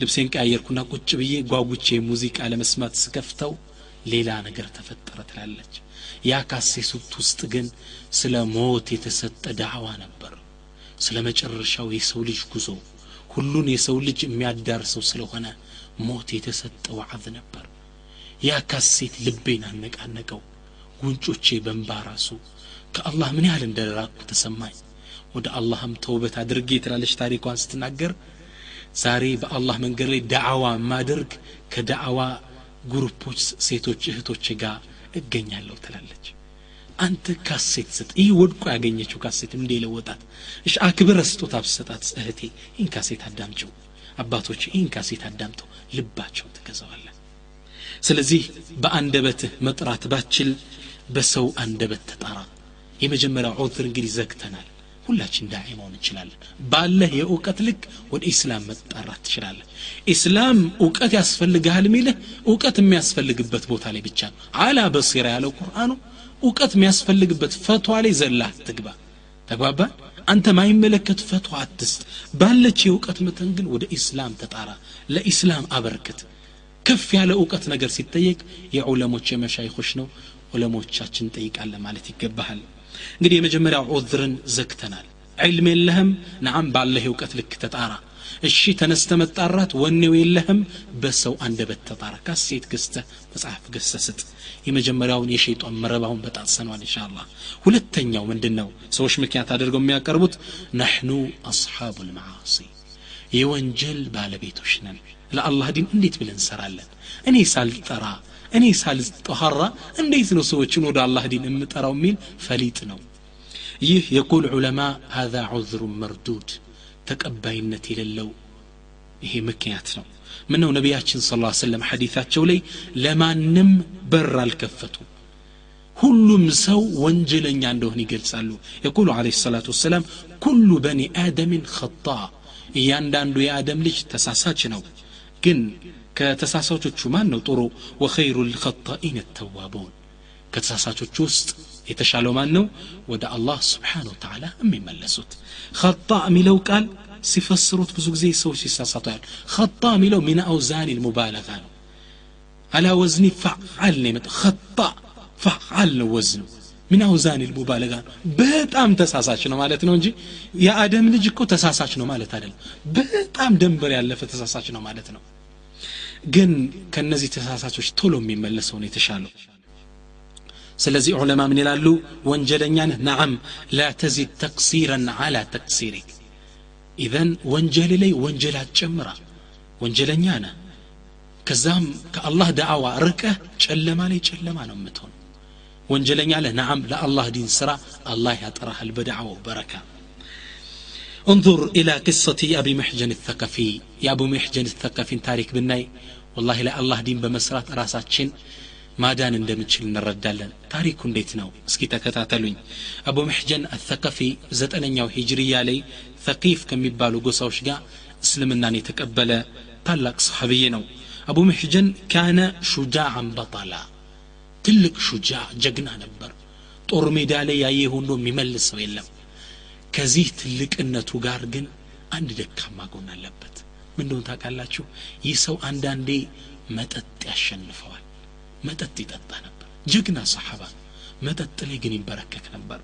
ልብሴን ቀያየርኩና ቁጭ ብዬ ጓጉቼ ሙዚቃ ለመስማት ስከፍተው ሌላ ነገር ተፈጠረ ትላለች። ያ ካሴሱት ውስጥ ግን ስለ ሞት የተሰጠ ዳዕዋ ነበር። ስለ መጨረሻው የሰው ልጅ ጉዞ ሁሉን የሰው ልጅ የሚያዳርሰው ስለሆነ ሞት የተሰጠ ዋዕዝ ነበር። ያ ካሴት ልቤን አነቃነቀው ጉንጮቼ በንባ ራሱ። ከአላህ ምን ያህል እንደራቅኩ ተሰማኝ ወደ አላህም ተውበት አድርጌ ትላለች ታሪኳን ስትናገር። ዛሬ በአላህ መንገድ ላይ ዳዕዋ ማደርግ ከዳዕዋ ግሩፖች ሴቶች እህቶች ጋር እገኛለሁ ትላለች። አንተ ካሴት ስጥ ይህ ወድቆ ያገኘችው ካሴት እንዴ ለወጣት? እሺ አክብረ ስጦታ ብሰጣት እህቴ ይህን ካሴት አዳምጭው አባቶች ይህን ካሴት አዳምጠው ልባቸውን ትገዛዋለን ስለዚህ በአንደበትህ መጥራት ባችል በሰው አንደበት ተጣራ። የመጀመሪያው ዑዝር እንግዲህ ዘግተናል ሁላችን ዳዒ መሆን እንችላለን። ባለህ የእውቀት ልክ ወደ ኢስላም መጣራት ትችላለን ኢስላም እውቀት ያስፈልግሃል ሚልህ እውቀት የሚያስፈልግበት ቦታ ላይ ብቻ ነው። አላ በሲራ ያለው ቁርአኑ እውቀት የሚያስፈልግበት ፈቷ ላይ ዘላ አትግባ ተግባባን አንተ ማይመለከት ፈቷ አትስጥ። ባለች የእውቀት መጠን ግን ወደ ኢስላም ተጣራ። ለኢስላም አበርክት። ከፍ ያለ እውቀት ነገር ሲጠየቅ የዑለሞች የመሻይኮች ነው። ዑለሞቻችን ጠይቃለን ማለት ይገባሃል እንግዲህ የመጀመሪያው ዑዝርን ዘግተናል። ዕልም የለህም ነዓም ባለህ እውቀት ልክ ተጣራ። እሺ ተነስተ መጣራት ወኔው የለህም በሰው አንደበት ተጣራ። ካሴት ገዝተህ መጽሐፍ ገዝተህ ስጥ። የመጀመሪያውን የሸይጣን መረባውን በጣጥሰነዋል እንሻላ ሁለተኛው ምንድን ነው ሰዎች ምክንያት አድርገው የሚያቀርቡት ነሕኑ አስሓቡ ልመዓሲ የወንጀል ባለቤቶች ነን። ለአላህ ዲን እንዴት ብለን እንሰራለን? እኔ ሳልጠራ እኔ ሳልጠኋራ እንዴት ነው ሰዎችን ወደ አላህ ዲን የምጠራው የሚል ፈሊጥ ነው። ይህ የቁል ዑለማ ሀዛ ዑዝሩን መርዱድ ተቀባይነት የሌለው ይሄ ምክንያት ነው። ምነው ነቢያችን ስ ሰለም ሐዲታቸው ላይ ለማንም በር አልከፈቱም ሁሉም ሰው ወንጀለኛ እንደሆን ይገልጻሉ። የቁሉ አለ ሰላቱ ወሰላም ኩሉ በኒ አደምን ኸጣ እያንዳንዱ የአደም ልጅ ተሳሳች ነው። ግን ከተሳሳቾቹ ማን ነው ጥሩ ወኸይሩ ልኸጣኢን ተዋቡን ከተሳሳቾቹ ውስጥ የተሻለው ማን ነው ወደ አላህ ስብሓን ወተላ የሚመለሱት ኸጣ የሚለው ቃል ሲፈስሩት ብዙ ጊዜ ሰዎች ሲሳሳቱ ያሉ ኸጣ የሚለው ሚን አውዛን ልሙባለጋ ነው አላ ወዝኒ ፈዓል ነው የመጣው ኸጣ ፈዓል ነው ወዝኑ ሚን አውዛን ልሙባለጋ ነው በጣም ተሳሳች ነው ማለት ነው እንጂ የአደም ልጅ እኮ ተሳሳች ነው ማለት አይደለም በጣም ደንበር ያለፈ ተሳሳች ነው ማለት ነው ግን ከነዚህ ተሳሳቾች ቶሎ የሚመለሰው ነው የተሻለው ስለዚህ ዑለማ ምን ይላሉ ወንጀለኛ ነህ ነዓም ላ ተዚድ ተቅሲረን አላ ተቅሲሪክ ኢዘን ወንጀል ላይ ወንጀል አትጨምራ ወንጀለኛ ነህ ከዛም ከአላህ ዳዕዋ ርቀህ ጨለማ ላይ ጨለማ ነው የምትሆን ወንጀለኛ ለህ ነዓም ለአላህ ዲን ስራ አላህ ያጠራሃል በዳዕዋው በረካ انظر إلى قصة أبي محجن الثقفي يا أبو محجن الثقفي تاريخ بالناي ወላሂ ለአላህ ዲን በመስራት ራሳችን ማዳን እንደምችል እንረዳለን። ታሪኩ እንዴት ነው? እስኪ ተከታተሉኝ። አቡ ምሕጀን አተቀፊ ዘጠነኛው ሂጅርያ ላይ ፈቂፍ ከሚባሉ ጎሳዎች ጋር እስልምናን የተቀበለ ታላቅ ሰሐብይ ነው። አቡ ምሕጀን ካነ ሹጃዓን በጠላ። ትልቅ ሹጃ ጀግና ነበር። ጦር ሜዳ ላይ ያየ ሁሉ የሚመልስ ሰው የለም። ከዚህ ትልቅነቱ ጋር ግን አንድ ደካማ ጎን አለበት። ምንደሆን ታውቃላችሁ? ይህ ሰው አንዳንዴ መጠጥ ያሸንፈዋል። መጠጥ ይጠጣ ነበር። ጀግና ሰሓባ። መጠጥ ላይ ግን ይንበረከክ ነበር።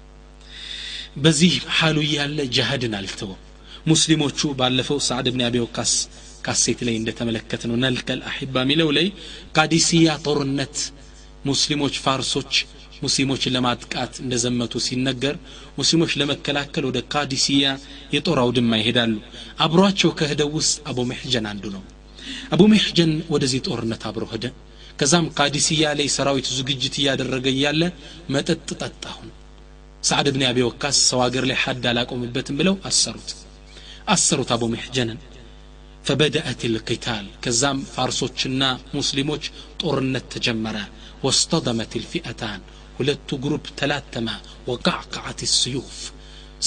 በዚህ ሓሉ እያለ ጃሃድን አልተወም። ሙስሊሞቹ ባለፈው ሳዕድ ብን አቢ ወቃስ ካሴት ላይ እንደተመለከት ነው ነልከል አሒባ የሚለው ላይ ቃዲሲያ ጦርነት ሙስሊሞች ፋርሶች ሙስሊሞችን ለማጥቃት እንደዘመቱ ሲነገር ሙስሊሞች ለመከላከል ወደ ቃዲሲያ የጦር አውድማ ይሄዳሉ አብሯቸው ከህደው ውስጥ አቡ መሕጀን አንዱ ነው አቡ መሕጀን ወደዚህ ጦርነት አብሮ ሄደ ከዛም ቃዲስያ ላይ ሰራዊቱ ዝግጅት እያደረገ እያለ መጠጥ ጠጣሁን ሳዕድ ብን አቢ ወካስ ሰው ሀገር ላይ ሐድ አላቆምበትም ብለው አሰሩት አሰሩት አቡ መሕጀንን ፈበደአት ልቅታል ከዛም ፋርሶችና ሙስሊሞች ጦርነት ተጀመረ ወስተደመት ልፊአታን ሁለቱ ግሩፕ ተላተመ ወቃዕቃዓት ስዩፍ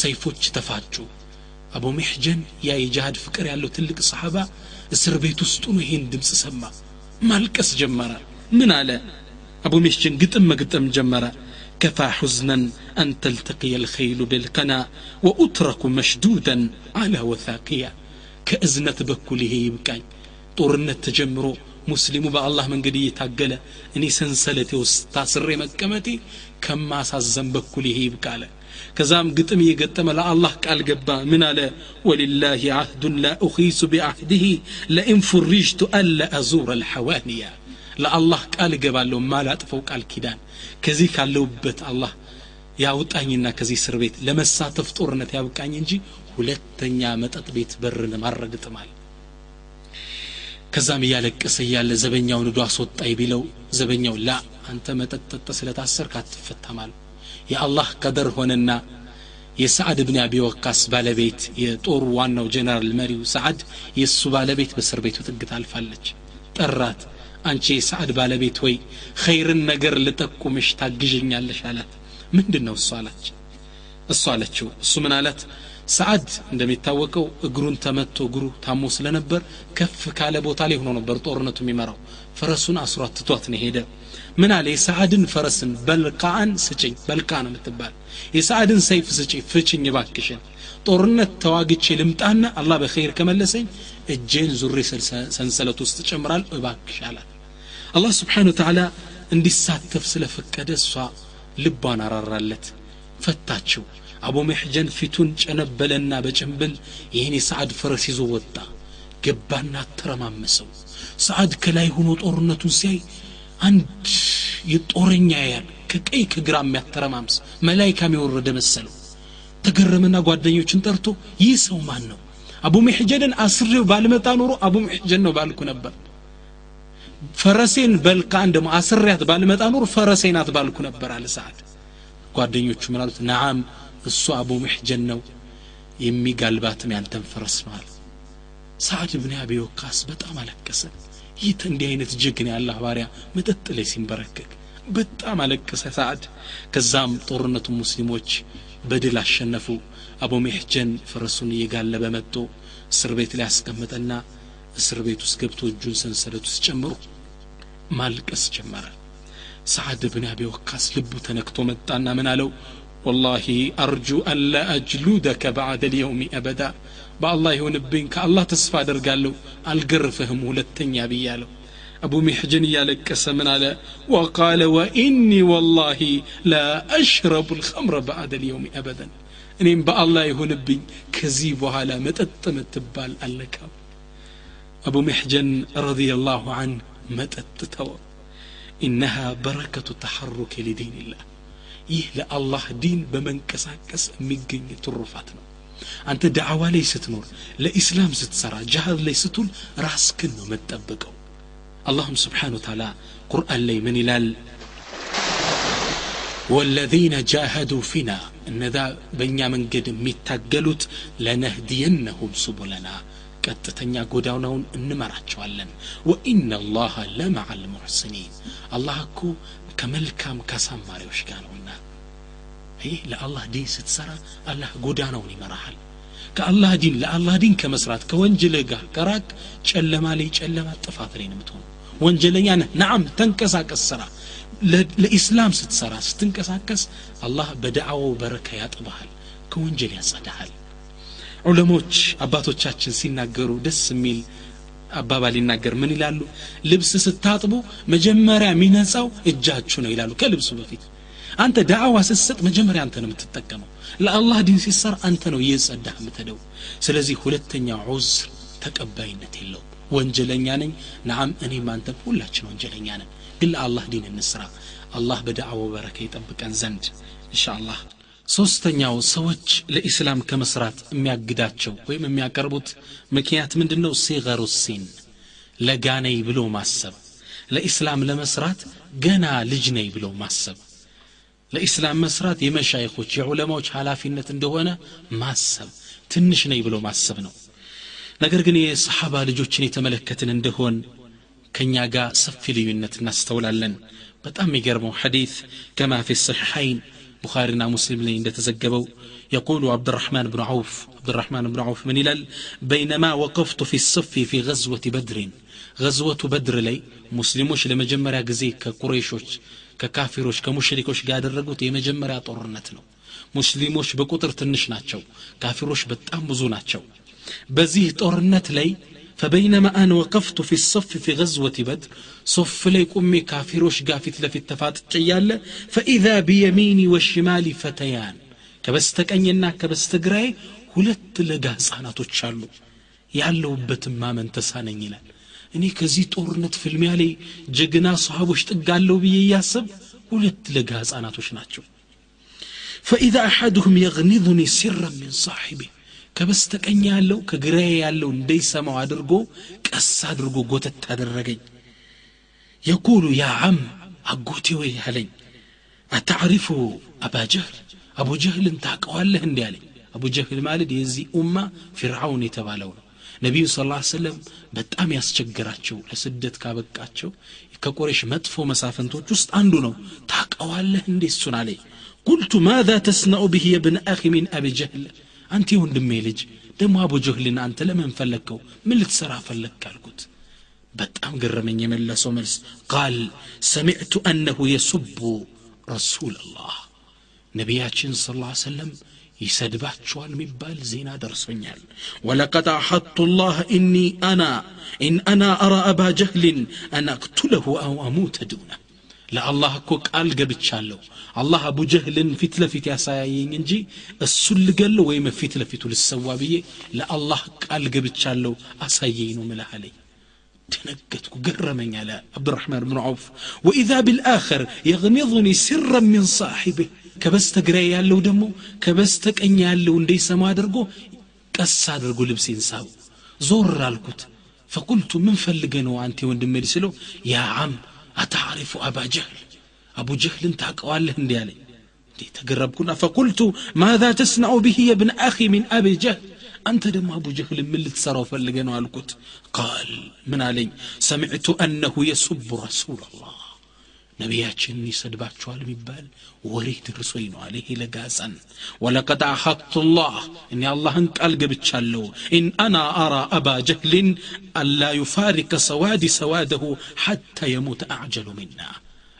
ሰይፎች ተፋጩ አቡ መሕጀን ያ የጃሃድ ፍቅር ያለው ትልቅ ሰሓባ እስር ቤት ውስጡ ነው ይሄን ድምፅ ሰማ ማልቀስ ጀመረ ምን አለ አቡ ሚሽጅን ግጥም መግጠም ጀመረ كفى حزنا أن تلتقي الخيل بالقنا وأترك مشدودا على وثاقيا كأزنة بكله يبكاي ጦርነት ተጀምሮ ሙስሊሙ በአላህ መንገድ እየታገለ እኔ ሰንሰለቴ ውስጥ ታስሬ መቀመጤ ከማሳዘን በኩል ይሄ ይብቃለ ከዛም ግጥም እየገጠመ ለአላህ ቃል ገባ። ምን አለ? ወሊላህ አህዱን ላ ኡኺሱ ቢአህድህ ለኢን ፉሪጅቱ አለ አዙረ ልሐዋንያ ለአላህ ቃል እገባለሁ ማላጥፈው ቃል ኪዳን። ከዚህ ካለውበት አላህ ያውጣኝና ከዚህ እስር ቤት ለመሳተፍ ጦርነት ያብቃኝ እንጂ ሁለተኛ መጠጥ ቤት በርን ማረግጥማል ከዛም እያለቀሰ እያለ ዘበኛውን ዶ አስወጣይ ቢለው ዘበኛው ላ አንተ መጠጥ ጠጠ ስለታሰርክ አትፈታማል የአላህ ቀደር ሆነና የሰዓድ ብን አቢ ወቃስ ባለቤት የጦሩ ዋናው ጀነራል መሪው ሰዓድ የእሱ ባለቤት በእስር ቤቱ ጥግ ታልፋለች ጠራት አንቺ የሰዓድ ባለቤት ወይ ኸይርን ነገር ልጠቁምሽ ታግዥኛለሽ አላት ምንድን ነው እሱ አላች እሱ አለችው እሱ ምን አላት ሰዓድ እንደሚታወቀው እግሩን ተመቶ እግሩ ታሞ ስለነበር ከፍ ካለ ቦታ ላይ ሆኖ ነበር ጦርነቱ የሚመራው። ፈረሱን አስሯት ትቷት ነው ሄደ ምን አለ? የሰዓድን ፈረስን በልቃን ስጭኝ በልቃ ነው የምትባል የሰዓድን ሰይፍ ስጭኝ ፍችኝ ባክሽን ጦርነት ተዋግቼ ልምጣና አላህ በኸይር ከመለሰኝ እጄን ዙሬ ሰንሰለት ውስጥ ጨምራል እባክሽ አላህ ስብሓን ወተዓላ እንዲሳተፍ ስለፈቀደ እሷ ልቧን አራራለት ፈታችው አቡ መሕጀን ፊቱን ጨነበለና በጭንብል ይህን የሰዓድ ፈረስ ይዞ ወጣ። ገባና አተረማመሰው። ሰዓድ ከላይ ሆኖ ጦርነቱን ሲያይ አንድ የጦረኛ ያያል። ከቀይ ከግራ የሚያተረማምስ መላይካም የወረደ መሰለው። ተገረመና ጓደኞችን ጠርቶ ይህ ሰው ማን ነው አቡ ሚሕጀንን አስሬው ባልመጣ ኖሮ አቡ ሚሕጀን ነው ባልኩ ነበር። ፈረሴን በልካ እንደሞ አስሬያት ባልመጣ ኖሮ ፈረሴ ናት ባልኩ ነበር አለ ሰዓድ። ጓደኞቹ ምን አሉት? ነዓም እሱ አቡ ሚሕጀን ነው። የሚጋልባትም ያንተን ፈረስ ነው አለ። ሰዓድ ብን አቢ ወቃስ በጣም አለቀሰ። ይህ እንዲህ አይነት ጀግና ያላህ ባሪያ መጠጥ ላይ ሲንበረከክ በጣም አለቀሰ ሰዓድ ከዛም ጦርነቱ ሙስሊሞች በድል አሸነፉ። አቡ ሚሕጀን ፈረሱን እየጋለበ መጥቶ እስር ቤት ላይ ያስቀመጠና እስር ቤት ውስጥ ገብቶ እጁን ሰንሰለት ውስጥ ጨምሮ ማልቀስ ጀመረ። ሰዓድ ብን አቢ ወካስ ልቡ ተነክቶ መጣና ምን አለው ወላሂ አርጁ አላ አጅሉደከ ባዕደ ልየውሚ አበዳ በአላህ ይሆንብኝ ከአላህ ተስፋ አደርጋለሁ አልገርፍህም ሁለተኛ ብያለሁ አቡ ሚሕጀን እያለቀሰ ምን አለ ወቃለ ወኢኒ ወላሂ ላ አሽረቡ ልኸምረ ባዕደ ልየውሚ አበደን እኔም በአላህ ይሆንብኝ ከዚህ በኋላ መጠጥ ምትባል አለካም አቡ ሚሕጀን ረዲየላሁ አንህ መጠጥ ተወ ኢነሃ በረከቱ ተሐሩክ ሊዲንላህ ይህ ለአላህ ዲን በመንቀሳቀስ የሚገኝ ትሩፋት ነው። አንተ ዳዕዋ ላይ ስትኖር ለኢስላም ስትሰራ ጃሃድ ላይ ስትውል ራስክን ነው መጠበቀው አላህም ስብሓን ወተዓላ ቁርአን ላይ ምን ይላል? ወለዚነ ጃሃዱ ፊና እነዛ በእኛ መንገድ የሚታገሉት ለነህዲየነሁም ሱቡለና ቀጥተኛ ጎዳናውን እንመራቸዋለን። ወኢነ ላሀ ለመዓ ልሙሕስኒን አላህ እኮ ከመልካም ካሳማሪዎች ጋር ነውና ይህ ለአላህ ዲን ስትሰራ አላህ ጎዳናውን ይመራሃል። ከአላህ ዲን ለአላህ ዲን ከመስራት ከወንጀልህ ጋር ከራቅ ጨለማ ላይ ጨለማ ጥፋት ላይ ነው ወንጀለኛ ነህ። ናዓም ተንቀሳቀስ ስራ። ለኢስላም ስትሰራ ስትንቀሳቀስ አላህ በዳዕዋው በረካ ያጥበሃል ከወንጀል ያጸዳሃል። ዑለሞች አባቶቻችን ሲናገሩ ደስ የሚል አባባል ይናገር። ምን ይላሉ? ልብስ ስታጥቡ መጀመሪያ የሚነጻው እጃችሁ ነው ይላሉ። ከልብሱ በፊት አንተ ዳዕዋ ስትሰጥ መጀመሪያ አንተ ነው የምትጠቀመው። ለአላህ ዲን ሲሰራ አንተ ነው እየጸዳህ የምትሄደው። ስለዚህ ሁለተኛ ዑዝር ተቀባይነት የለው ወንጀለኛ ነኝ። ናም እኔም አንተም ሁላችን ወንጀለኛ ነን። ግን ለአላህ ዲን እንስራ። አላህ በዳዕዋው በረከ ይጠብቀን ዘንድ ኢንሻአላህ። ሶስተኛው ሰዎች ለኢስላም ከመስራት የሚያግዳቸው ወይም የሚያቀርቡት ምክንያት ምንድን ነው ሲገሩ ሲን ለጋ ብሎ ማሰብ። ለኢስላም ለመስራት ገና ልጅ ነኝ ብሎ ማሰብ ለኢስላም መስራት የመሻይኮች የዑለማዎች ኃላፊነት እንደሆነ ማሰብ ትንሽ ነኝ ብሎ ማሰብ ነው ነገር ግን የሰሓባ ልጆችን የተመለከትን እንደሆን ከእኛ ጋር ሰፊ ልዩነት እናስተውላለን በጣም የሚገርመው ሐዲት ከማ ፊ ሰሒሐይን ቡኻሪና ሙስሊም ላይ እንደተዘገበው يقول عبد الرحمن بن عوف عبد الرحمن بن عوف من هلال بينما وقفت في الصف في غزوة بدر غزوة بدر لي مسلموش لمجمرة جزي كقريشوش ከካፊሮች ከሙሽሪኮች ጋር ያደረጉት የመጀመሪያ ጦርነት ነው ሙስሊሞች በቁጥር ትንሽ ናቸው ካፊሮች በጣም ብዙ ናቸው በዚህ ጦርነት ላይ فبينما أنا وقفت في الصف في غزوة بدر صف لي قمي كافروش قافت لفي التفات جيالة فإذا بيميني والشمال فتيان كبستكأنينا كبستقراي ሁለት ለጋ ህጻናቶች አሉ ያለውበትም ማመን ተሳነኝ ይላል እኔ ከዚህ ጦርነት ፍልሚያ ላይ ጀግና ሰሃቦች ጥጋለሁ ብዬ እያሰብ ሁለት ለጋ ህጻናቶች ናቸው። ፈኢዛ አሐዱሁም የግኒዙኒ ሲራ ምን ሳሒቤ ከበስተቀኝ ያለው ከግራዬ ያለው እንደይሰማው አድርጎ ቀስ አድርጎ ጎተት አደረገኝ። የቁሉ ያ ዓም አጎቴ ወይ አለኝ። አታዕሪፉ አባ ጀህል አቡ ጀህልን ታቀዋለህ እንዲ አለኝ። አቡ ጀህል ማለት የዚህ ኡማ ፊርዓውን የተባለው ነው ነቢዩ ስ ሰለም በጣም ያስቸግራቸው ለስደት ካበቃቸው ከቆሬሽ መጥፎ መሳፍንቶች ውስጥ አንዱ ነው። ታቀዋለህ እንዴ እሱን አለኝ። ቁልቱ ማذا ተስነዑ ብህ የብን አኺ ሚን አቢ ጀህል። አንተ ወንድሜ ልጅ ደግሞ አቡ ጀህልን አንተ ለምን ፈለግከው? ምን ልትሰራ ፈለግክ አልኩት። በጣም ገረመኝ የመለሰው መልስ። قال سمعت أنه يسب رسول الله ነቢያችን ስ ሰለም ይሰድባቸዋል የሚባል ዜና ደርሶኛል ወለቀድ አሐቱ ላህ እኒ አና ኢን አና አራ አባ ጀህልን አን አክቱለሁ አው አሙተ ዱነ ለአላህ እኮ ቃል ገብቻለሁ አላህ አቡ ጀህልን ፊት ለፊት ያሳያየኝ እንጂ እሱን ልገል ወይም ፊት ለፊቱ ልሰዋ ብዬ ለአላህ ቃል ገብቻለሁ አሳየኝ ነው ምልህ አለኝ ደነገጥኩ ገረመኝ አለ አብዱራህማን ብን ዐውፍ ወኢዛ ቢልአኸር የግሚضኒ ስራ ምን ሳሒብህ ከበስተግራ ያለው ደግሞ ከበስተቀኝ ያለው እንደይሰማ አድርጎ ቀስ አድርጎ ልብሴን ሳቡ ዞር አልኩት ፈቁልቱ ምን ፈልገ ነው አንተ ወንድሜ ስለው ያ ዓም አታዕሪፉ አባ ጀህል አቡ ጀህልን ታውቀዋለህ እንዲህ አለኝ እንዴ ተገረብኩና ፈቁልቱ ማዛ ተስናዑ ብህ የብን አኺ ሚን አቢ ጀህል አንተ ደግሞ አቡ ጀህል ምን ልትሰራው ፈልገ ነው አልኩት ቃል ምን አለኝ ሰሚዕቱ አነሁ የሱቡ ረሱላ ላህ ነቢያችንን ይሰድባቸዋል የሚባል ወሬ ደርሶኝ ነው አለ ይሄ ለጋጸን ወለቀድ አኸጥቱ ላህ እኔ አላህን ቃል ገብቻለሁ ኢን አና አራ አባ ጀህልን አላ ዩፋሪከ ሰዋዲ ሰዋደሁ ሐታ የሙት አዕጀሉ ሚና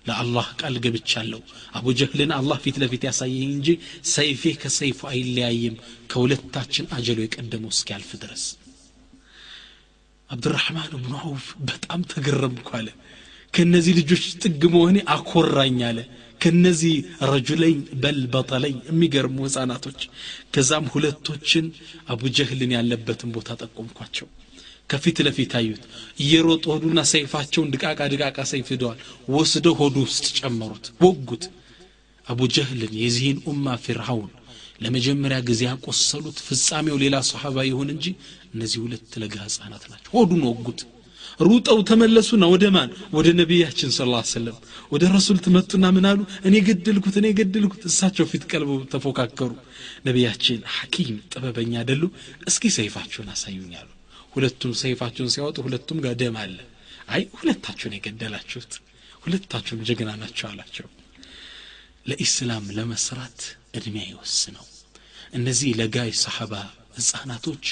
ለአላህ ቃል ገብቻለሁ አቡ ጀህልን አላህ ፊት ለፊት ያሳየኝ እንጂ ሰይፌ ከሰይፉ አይለያይም ከሁለታችን አጀሉ የቀደመው እስኪያልፍ ድረስ አብዱራሕማን ብኑ ዐውፍ በጣም ተገረምኩ አለ ከነዚህ ልጆች ጥግ መሆኔ አኮራኝ አለ። ከነዚህ ረጁለኝ በል የሚገርሙ ህፃናቶች። ከዛም ሁለቶችን አቡ ጀህልን ያለበትን ቦታ ጠቆምኳቸው። ከፊት ለፊት አዩት። እየሮጡ ሆዱና ሰይፋቸውን ድቃቃ ድቃቃ ሰይፍ ሂደዋል። ወስደው ሆዱ ውስጥ ጨመሩት። ወጉት። አቡ ጀህልን የዚህን ኡማ ፊርዓውን ለመጀመሪያ ጊዜ ያቆሰሉት ፍጻሜው ሌላ ሰሓባ ይሁን እንጂ እነዚህ ሁለት ለጋ ህፃናት ናቸው። ሆዱን ወጉት ሩጠው ተመለሱና ወደ ማን? ወደ ነቢያችን ስ ሰለም ወደ ረሱል ትመጡና ምን አሉ? እኔ ገደልኩት እኔ ገደልኩት። እሳቸው ፊት ቀልበው ተፎካከሩ። ነቢያችን ሐኪም ጥበበኛ አይደሉ? እስኪ ሰይፋችሁን አሳዩኝ አሉ። ሁለቱም ሰይፋቸውን ሲያወጡ ሁለቱም ጋር ደም አለ። አይ ሁለታችሁን የገደላችሁት ሁለታችሁም ጀግና ናቸው አላቸው። ለኢስላም ለመስራት እድሜ አይወስነው እነዚህ ለጋይ ሰሐባ ህፃናቶች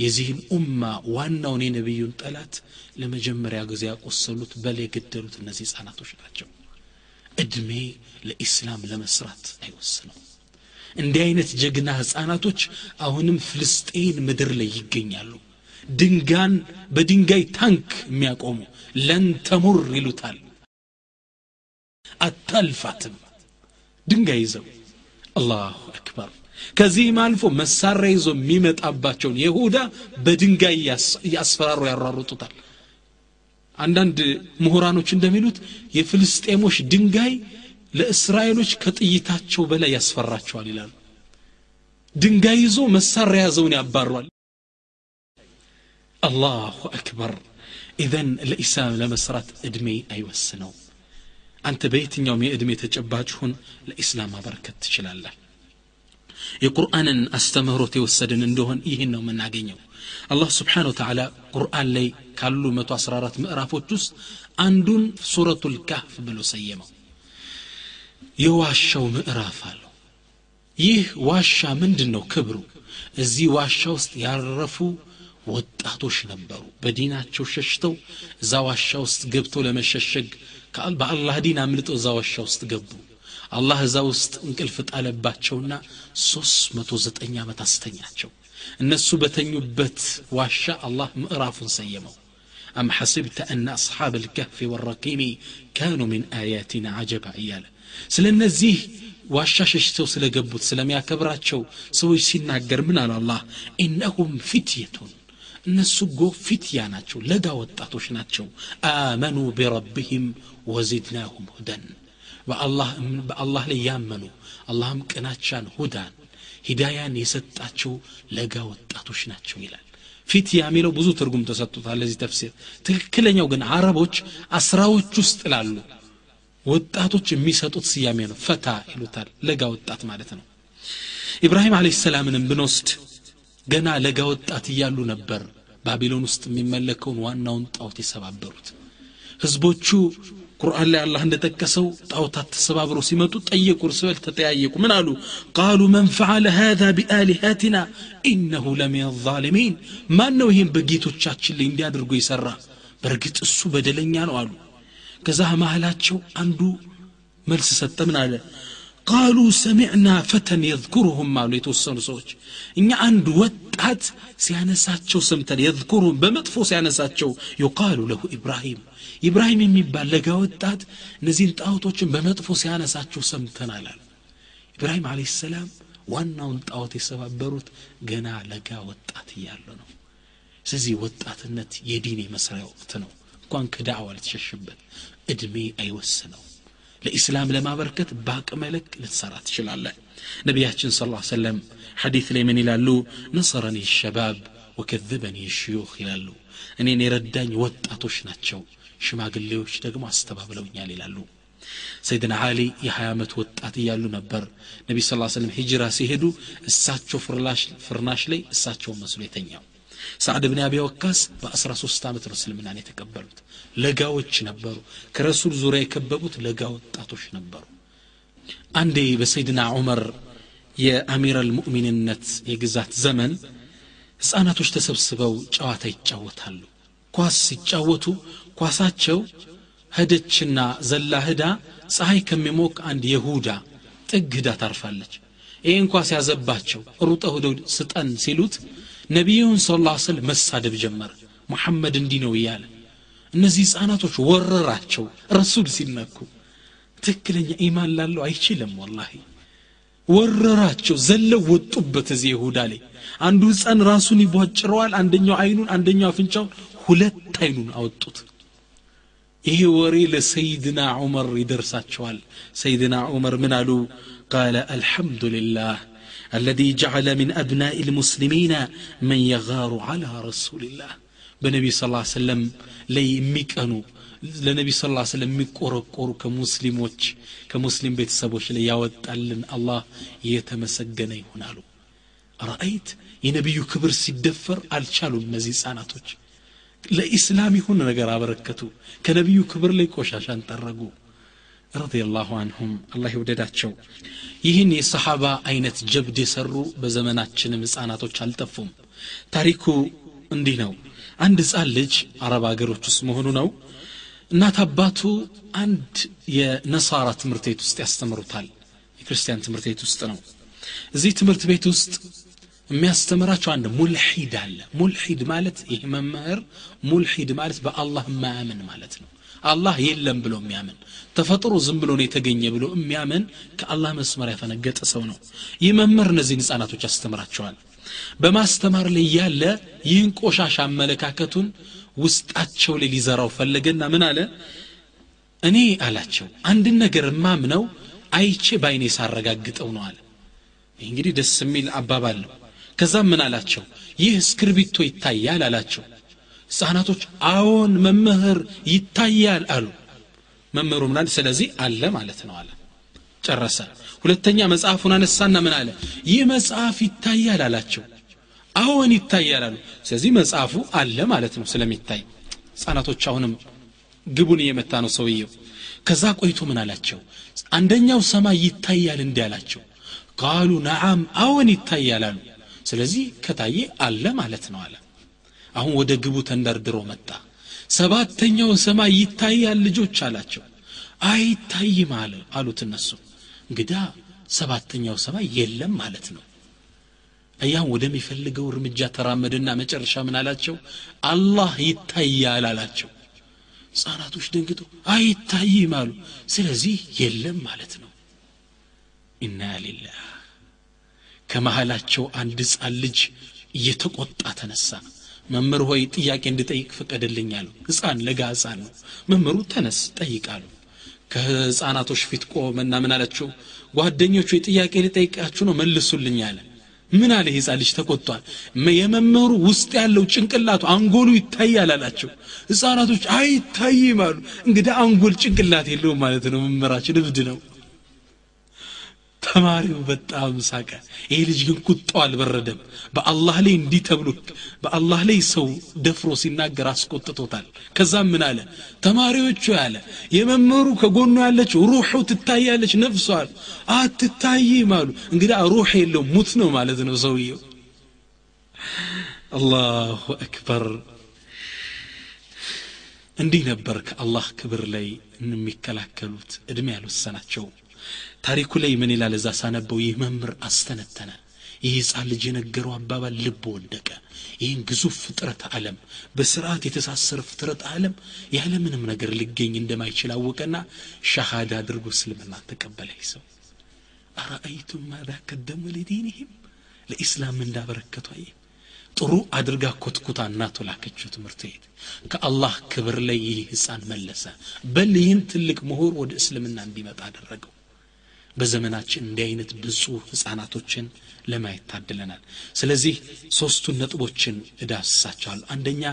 የዚህን ኡማ ዋናውን የነቢዩን ጠላት ለመጀመሪያ ጊዜ ያቆሰሉት በል የገደሉት እነዚህ ህፃናቶች ናቸው። እድሜ ለኢስላም ለመስራት አይወስነው እንዲህ አይነት ጀግና ህፃናቶች አሁንም ፍልስጤን ምድር ላይ ይገኛሉ። ድንጋን በድንጋይ ታንክ የሚያቆሙ ለን ተሙር ይሉታል። አታልፋትም። ድንጋይ ይዘው። አላሁ አክበር ከዚህም አልፎ መሳሪያ ይዞ የሚመጣባቸውን የሁዳ በድንጋይ እያስፈራሩ ያሯሩጡታል። አንዳንድ ምሁራኖች እንደሚሉት የፍልስጤሞች ድንጋይ ለእስራኤሎች ከጥይታቸው በላይ ያስፈራቸዋል ይላሉ። ድንጋይ ይዞ መሳሪያ ያዘውን ያባሯል አላሁ አክበር! ኢዘን ለኢስላም ለመስራት እድሜ አይወስነው አንተ በየትኛውም የዕድሜ ተጨባጭ ሁን ለኢስላም ማበረከት ትችላለህ የቁርአንን አስተምህሮት የወሰድን እንደሆን ይህን ነው የምናገኘው። አላህ ስብሓን ወተዓላ ቁርአን ላይ ካሉ 114 ምዕራፎች ውስጥ አንዱን ሱረቱ ልካህፍ ብሎ ሰየመው። የዋሻው ምዕራፍ አለው። ይህ ዋሻ ምንድን ነው ክብሩ። እዚህ ዋሻ ውስጥ ያረፉ ወጣቶች ነበሩ። በዲናቸው ሸሽተው እዛ ዋሻ ውስጥ ገብተው ለመሸሸግ በአላህ ዲን አምልጠው እዛ ዋሻ ውስጥ ገቡ አላህ እዛ ውስጥ እንቅልፍ ጣለባቸውና ሶስት መቶ ዘጠኝ ዓመት አስተኛቸው እነሱ በተኙበት ዋሻ አላህ ምዕራፉን ሰየመው أم حسبت أن أصحاب الكهف والرقيم كانوا من آياتنا عجبا إيالا ስለ እነዚህ ዋሻ ሸሽተው ስለገቡት ስለሚያከብራቸው ሰዎች ሲናገር ምን አለ አላህ ኢነሁም ፊትየቱን እነሱ ጎ ፊትያ ናቸው ለጋ ወጣቶች ናቸው አመኑ ቢረብህም ወዚድናሁም ሁደን በአላህ ላይ ያመኑ አላህም ቅናቻን ሁዳን ሂዳያን የሰጣቸው ለጋ ወጣቶች ናቸው ይላል። ፊት የሚለው ብዙ ትርጉም ተሰጥቶታል ለዚህ ተፍሲር። ትክክለኛው ግን አረቦች አስራዎች ውስጥ ላሉ ወጣቶች የሚሰጡት ስያሜ ነው። ፈታ ይሉታል ለጋ ወጣት ማለት ነው። ኢብራሂም አለ ሰላምንም ብንወስድ ገና ለጋ ወጣት እያሉ ነበር ባቢሎን ውስጥ የሚመለከውን ዋናውን ጣዖት የሰባበሩት። ህዝቦቹ ቁርአን ላይ አላህ እንደጠቀሰው ጣዖታት ተሰባብረው ሲመጡ ጠየቁ እርስ በርስ ተጠያየቁ። ምን አሉ? ቃሉ መን ፈዓለ ሃዛ ቢአሊሃቲና ኢነሁ ለሚን ዛሊሚን። ማን ነው ይህም በጌቶቻችን ላይ እንዲያደርጉ ይሰራ በእርግጥ እሱ በደለኛ ነው አሉ። ከዛ መሃላቸው አንዱ መልስ ሰጠ። ምን አለ? ቃሉ ሰሚዕና ፈተን የዝኩሩሁም አሉ የተወሰኑ ሰዎች። እኛ አንድ ወጣት ሲያነሳቸው ሰምተን የዝኩሩሁም በመጥፎ ሲያነሳቸው ዩቃሉ ለሁ ኢብራሂም። ኢብራሂም የሚባል ለጋ ወጣት እነዚህን ጣዖቶችን በመጥፎ ሲያነሳቸው ሰምተናል አሉ ኢብራሂም አለ ሰላም ዋናውን ጣዖት የሰባበሩት ገና ለጋ ወጣት እያሉ ነው። ስለዚህ ወጣትነት የዲን የመስሪያ ወቅት ነው። እንኳን ከዳዕዋ ልትሸሽበት እድሜ አይወስነው ለኢስላም ለማበርከት በአቅመ ልክ ልትሰራ ትችላለህ። ነቢያችን ስ ሰለም ሐዲት ላይ ምን ይላሉ? ነሰረኒ ሸባብ ወከዘበኒ ሽዩኽ ይላሉ። እኔን የረዳኝ ወጣቶች ናቸው ሽማግሌዎች ደግሞ አስተባብለውኛል ይላሉ። ሰይድና አሊ የ20 ዓመት ወጣት እያሉ ነበር። ነቢ ስ ሰለም ሂጅራ ሲሄዱ እሳቸው ፍርናሽ ላይ እሳቸውን መስሎ የተኛው። ሳዕድ ብን አቢ ወካስ በ13 ዓመት ነው እስልምናን የተቀበሉት። ለጋዎች ነበሩ። ከረሱል ዙሪያ የከበቡት ለጋ ወጣቶች ነበሩ። አንዴ በሰይድና ዑመር የአሚር አልሙእሚንነት የግዛት ዘመን ህፃናቶች ተሰብስበው ጨዋታ ይጫወታሉ ኳስ ሲጫወቱ ኳሳቸው ሄደችና ዘላ ህዳ ፀሐይ ከሚሞቅ አንድ የሁዳ ጥግ ህዳ ታርፋለች። ይህን ኳስ ያዘባቸው ሩጠው ሄደው ስጠን ሲሉት ነቢዩን ስ ስለም መሳደብ ጀመረ። ሙሐመድ እንዲህ ነው እያለ እነዚህ ህፃናቶች ወረራቸው ረሱል ሲነኩ ትክክለኛ ኢማን ላለው አይችልም ወላሂ። ወረራቸው ዘለው ወጡበት እዚህ ይሁዳ ላይ። አንዱ ህፃን ራሱን ይቧጭረዋል አንደኛው አይኑን አንደኛው አፍንጫውን ሁለት አይኑን አወጡት ይሄ ወሬ ለሰይድና ዑመር ይደርሳቸዋል ሰይድና ዑመር ምን አሉ ቃለ አልሐምዱ ልላህ الذي جعل من أبناء المسلمين من يغار على رسول الله በነቢይ ስ ሰለም ላይ የሚቀኑ ለነቢይ ስ ሰለም የሚቆረቆሩ ከሙስሊሞች ከሙስሊም ቤተሰቦች ላይ ያወጣልን አላህ የተመሰገነ ይሆናሉ ረአይት የነቢዩ ክብር ሲደፈር አልቻሉም እነዚህ ህፃናቶች ለኢስላም ይሁን ነገር አበረከቱ። ከነቢዩ ክብር ላይ ቆሻሻን ጠረጉ። ረዲየላሁ አንሁም አላህ ይውደዳቸው። ይህን የሰሓባ አይነት ጀብድ የሰሩ በዘመናችንም ህፃናቶች አልጠፉም። ታሪኩ እንዲህ ነው። አንድ ህፃን ልጅ አረብ ሀገሮች ውስጥ መሆኑ ነው። እናት አባቱ አንድ የነሳራ ትምህርት ቤት ውስጥ ያስተምሩታል። የክርስቲያን ትምህርት ቤት ውስጥ ነው። እዚህ ትምህርት ቤት ውስጥ የሚያስተምራቸው አንድ ሙልሒድ አለ። ሙልሒድ ማለት ይህ መምህር ሙልሒድ ማለት በአላህ የማያምን ማለት ነው። አላህ የለም ብሎ የሚያምን ተፈጥሮ ዝም ብሎ ነው የተገኘ ብሎ የሚያምን ከአላህ መስመር ያፈነገጠ ሰው ነው። ይህ መምህር እነዚህን ህፃናቶች ያስተምራቸዋል። በማስተማር ላይ ያለ ይህን ቆሻሻ አመለካከቱን ውስጣቸው ላይ ሊዘራው ፈለገና ምን አለ? እኔ አላቸው አንድን ነገር ማምነው አይቼ በአይኔ ሳረጋግጠው ነው አለ። እንግዲህ ደስ የሚል አባባል ነው ከዛም ምን አላቸው? ይህ እስክርቢቶ ይታያል አላቸው። ህፃናቶች አዎን መምህር ይታያል አሉ። መምህሩ ምናል ስለዚህ አለ ማለት ነው አለ። ጨረሰ። ሁለተኛ መጽሐፉን አነሳና ምን አለ? ይህ መጽሐፍ ይታያል አላቸው። አዎን ይታያል አሉ። ስለዚህ መጽሐፉ አለ ማለት ነው ስለሚታይ። ህፃናቶች አሁንም ግቡን እየመታ ነው ሰውየው። ከዛ ቆይቶ ምን አላቸው? አንደኛው ሰማይ ይታያል እንዲህ አላቸው። ቃሉ ነዓም አዎን ይታያል አሉ ስለዚህ ከታየ አለ ማለት ነው አለ። አሁን ወደ ግቡ ተንደርድሮ መጣ። ሰባተኛው ሰማይ ይታያል ልጆች አላቸው። አይታይም አለ አሉት እነሱ። እንግዳ ሰባተኛው ሰማይ የለም ማለት ነው። እያም ወደሚፈልገው እርምጃ ተራመድና መጨረሻ ምን አላቸው? አላህ ይታያል አላቸው። ህፃናቶች ደንግጠው አይታይም አሉ። ስለዚህ የለም ማለት ነው። ኢና ሊላህ ከመሃላቸው አንድ ህፃን ልጅ እየተቆጣ ተነሳ። መምህር ሆይ ጥያቄ እንድጠይቅ ፍቀድልኝ አሉ። ህፃን ለጋ ህፃን ነው። መምህሩ ተነስ ጠይቃሉ ከህፃናቶች ፊት ቆመና ምን አላቸው? ጓደኞቹ ጥያቄ ሊጠይቃችሁ ነው መልሱልኝ አለ። ምን አለ? ህፃን ልጅ ተቆጥቷል። የመምህሩ ውስጥ ያለው ጭንቅላቱ አንጎሉ ይታያል አላቸው። ህፃናቶች አይታይም አሉ። እንግዲህ አንጎል ጭንቅላት የለውም ማለት ነው። መምህራችን እብድ ነው ተማሪው በጣም ሳቀ። ይሄ ልጅ ግን ቁጣው አልበረደም። በአላህ ላይ እንዲህ ተብሎ በአላህ ላይ ሰው ደፍሮ ሲናገር አስቆጥቶታል። ከዛም ምን አለ? ተማሪዎቹ ያለ የመምህሩ ከጎኑ ያለችው ሩሑ ትታያለች ነፍሷል አትታይም አሉ። እንግዲህ ሩሕ የለው ሙት ነው ማለት ነው ሰውየው። አላሁ አክበር። እንዲህ ነበር ከአላህ ክብር ላይ የሚከላከሉት። እድሜ ያልወሰናቸው ታሪኩ ላይ ምን ይላል? እዛ ሳነበው ይህ መምህር አስተነተነ። ይህ ህፃን ልጅ የነገረው አባባል ልብ ወደቀ። ይህን ግዙፍ ፍጥረት ዓለም በስርዓት የተሳሰረ ፍጥረት ዓለም ያለምንም ነገር ሊገኝ እንደማይችል አወቀና ሻሃዳ አድርጎ እስልምና ተቀበለ። ሰው አረአይቱም ማዛ ቀደሙ ለዲንህም ለኢስላም እንዳበረከቱ አየ። ጥሩ አድርጋ ኮትኩታ እናቱ ላከችው ትምህርት ቤት። ከአላህ ክብር ላይ ይህ ህፃን መለሰ። በል ይህን ትልቅ ምሁር ወደ እስልምና እንዲመጣ አደረገው በዘመናችን እንዲህ አይነት ብዙ ህፃናቶችን ለማየት ታድለናል። ስለዚህ ሶስቱን ነጥቦችን እዳስሳቸዋለሁ። አንደኛ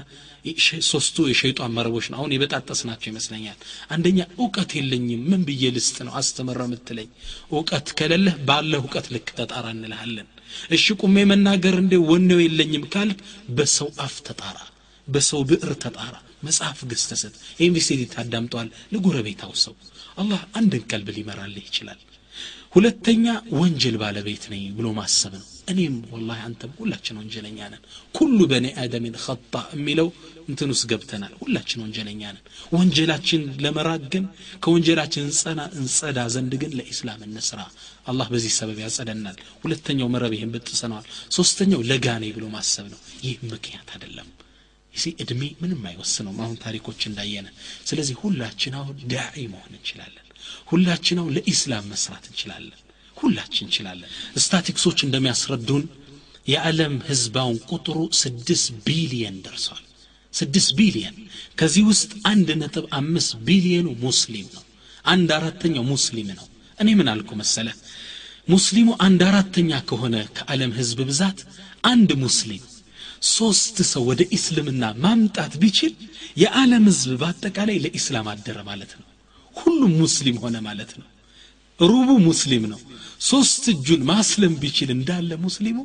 ሶስቱ የሸይጣን መረቦች ነው አሁን የበጣጠስ ናቸው ይመስለኛል። አንደኛ እውቀት የለኝም ምን ብዬ ልስጥ ነው አስተምረ ምትለኝ እውቀት ከሌለህ ባለ እውቀት ልክ ተጣራ እንልሃለን። እሺ ቁሜ መናገር እንዴ ወኔው የለኝም ካልክ በሰው አፍ ተጣራ በሰው ብዕር ተጣራ መጽሐፍ ገዝተሰት ኤምቢሲዲ ታዳምጠዋል ለጎረቤታው ሰው። አላህ አንድን ቀልብ ሊመራልህ ይችላል ሁለተኛ ወንጀል ባለቤት ነኝ ብሎ ማሰብ ነው። እኔም ወላሂ አንተም ሁላችን ወንጀለኛ ነን። ኩሉ በኒ አደሚን ኸጣ የሚለው እንትን ውስጥ ገብተናል። ሁላችን ወንጀለኛ ነን። ወንጀላችን ለመራቅ ግን ከወንጀላችን እንጸና እንጸዳ ዘንድ ግን ለኢስላም እንስራ። አላህ በዚህ ሰበብ ያጸደናል። ሁለተኛው መረብ ይህን ብጥሰነዋል ሶስተኛው ለጋኔ ብሎ ማሰብ ነው። ይህ ምክንያት አይደለም። ይሲ እድሜ ምንም አይወስነውም። አሁን ታሪኮች እንዳየነ ስለዚህ ሁላችን አሁን ዳዒ መሆን እንችላለን ሁላችን አሁን ለኢስላም መስራት እንችላለን። ሁላችን እንችላለን። ስታቲክሶች እንደሚያስረዱን የዓለም ህዝባውን ቁጥሩ ስድስት ቢሊየን ደርሷል። ስድስት ቢሊየን ከዚህ ውስጥ አንድ ነጥብ አምስት ቢሊየኑ ሙስሊም ነው። አንድ አራተኛው ሙስሊም ነው። እኔ ምን አልኩ መሰለ ሙስሊሙ አንድ አራተኛ ከሆነ ከዓለም ህዝብ ብዛት አንድ ሙስሊም ሶስት ሰው ወደ ኢስልምና ማምጣት ቢችል የዓለም ህዝብ በአጠቃላይ ለኢስላም አደረ ማለት ነው ሁሉም ሙስሊም ሆነ ማለት ነው። ሩቡ ሙስሊም ነው። ሶስት እጁን ማስለም ቢችል እንዳለ ሙስሊሙ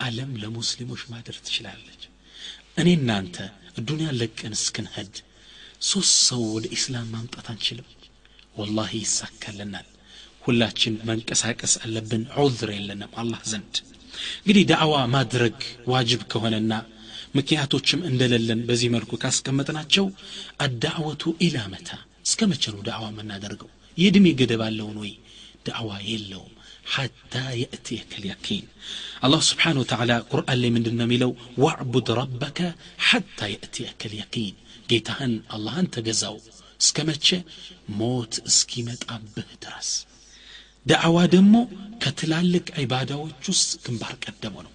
አለም ለሙስሊሞች ማደር ትችላለች። እኔ እናንተ ዱንያ ለቀን እስክንሄድ ሶስት ሰው ወደ ኢስላም ማምጣት አንችልም። ወላሂ ይሳካልናል። ሁላችን መንቀሳቀስ አለብን። ዑዝር የለንም አላህ ዘንድ። እንግዲህ ዳዕዋ ማድረግ ዋጅብ ከሆነና ምክንያቶችም እንደሌለን በዚህ መልኩ ካስቀመጥናቸው አዳዕወቱ ኢላ መታ እስከ መቼ ነው ዳዕዋ የምናደርገው የእድሜ ገደብ አለውን ወይ ዳዕዋ የለውም ሐታ የእትየከ ልያኪን አላህ ስብሓን ወተዓላ ቁርአን ላይ ምንድን ነው የሚለው ዋዕቡድ ረበከ ሐታ የእትየከ ልያኪን ጌታህን አላህን ተገዛው እስከ መቼ ሞት እስኪመጣብህ ድረስ ዳዕዋ ደግሞ ከትላልቅ ዒባዳዎች ውስጥ ግንባር ቀደሙ ነው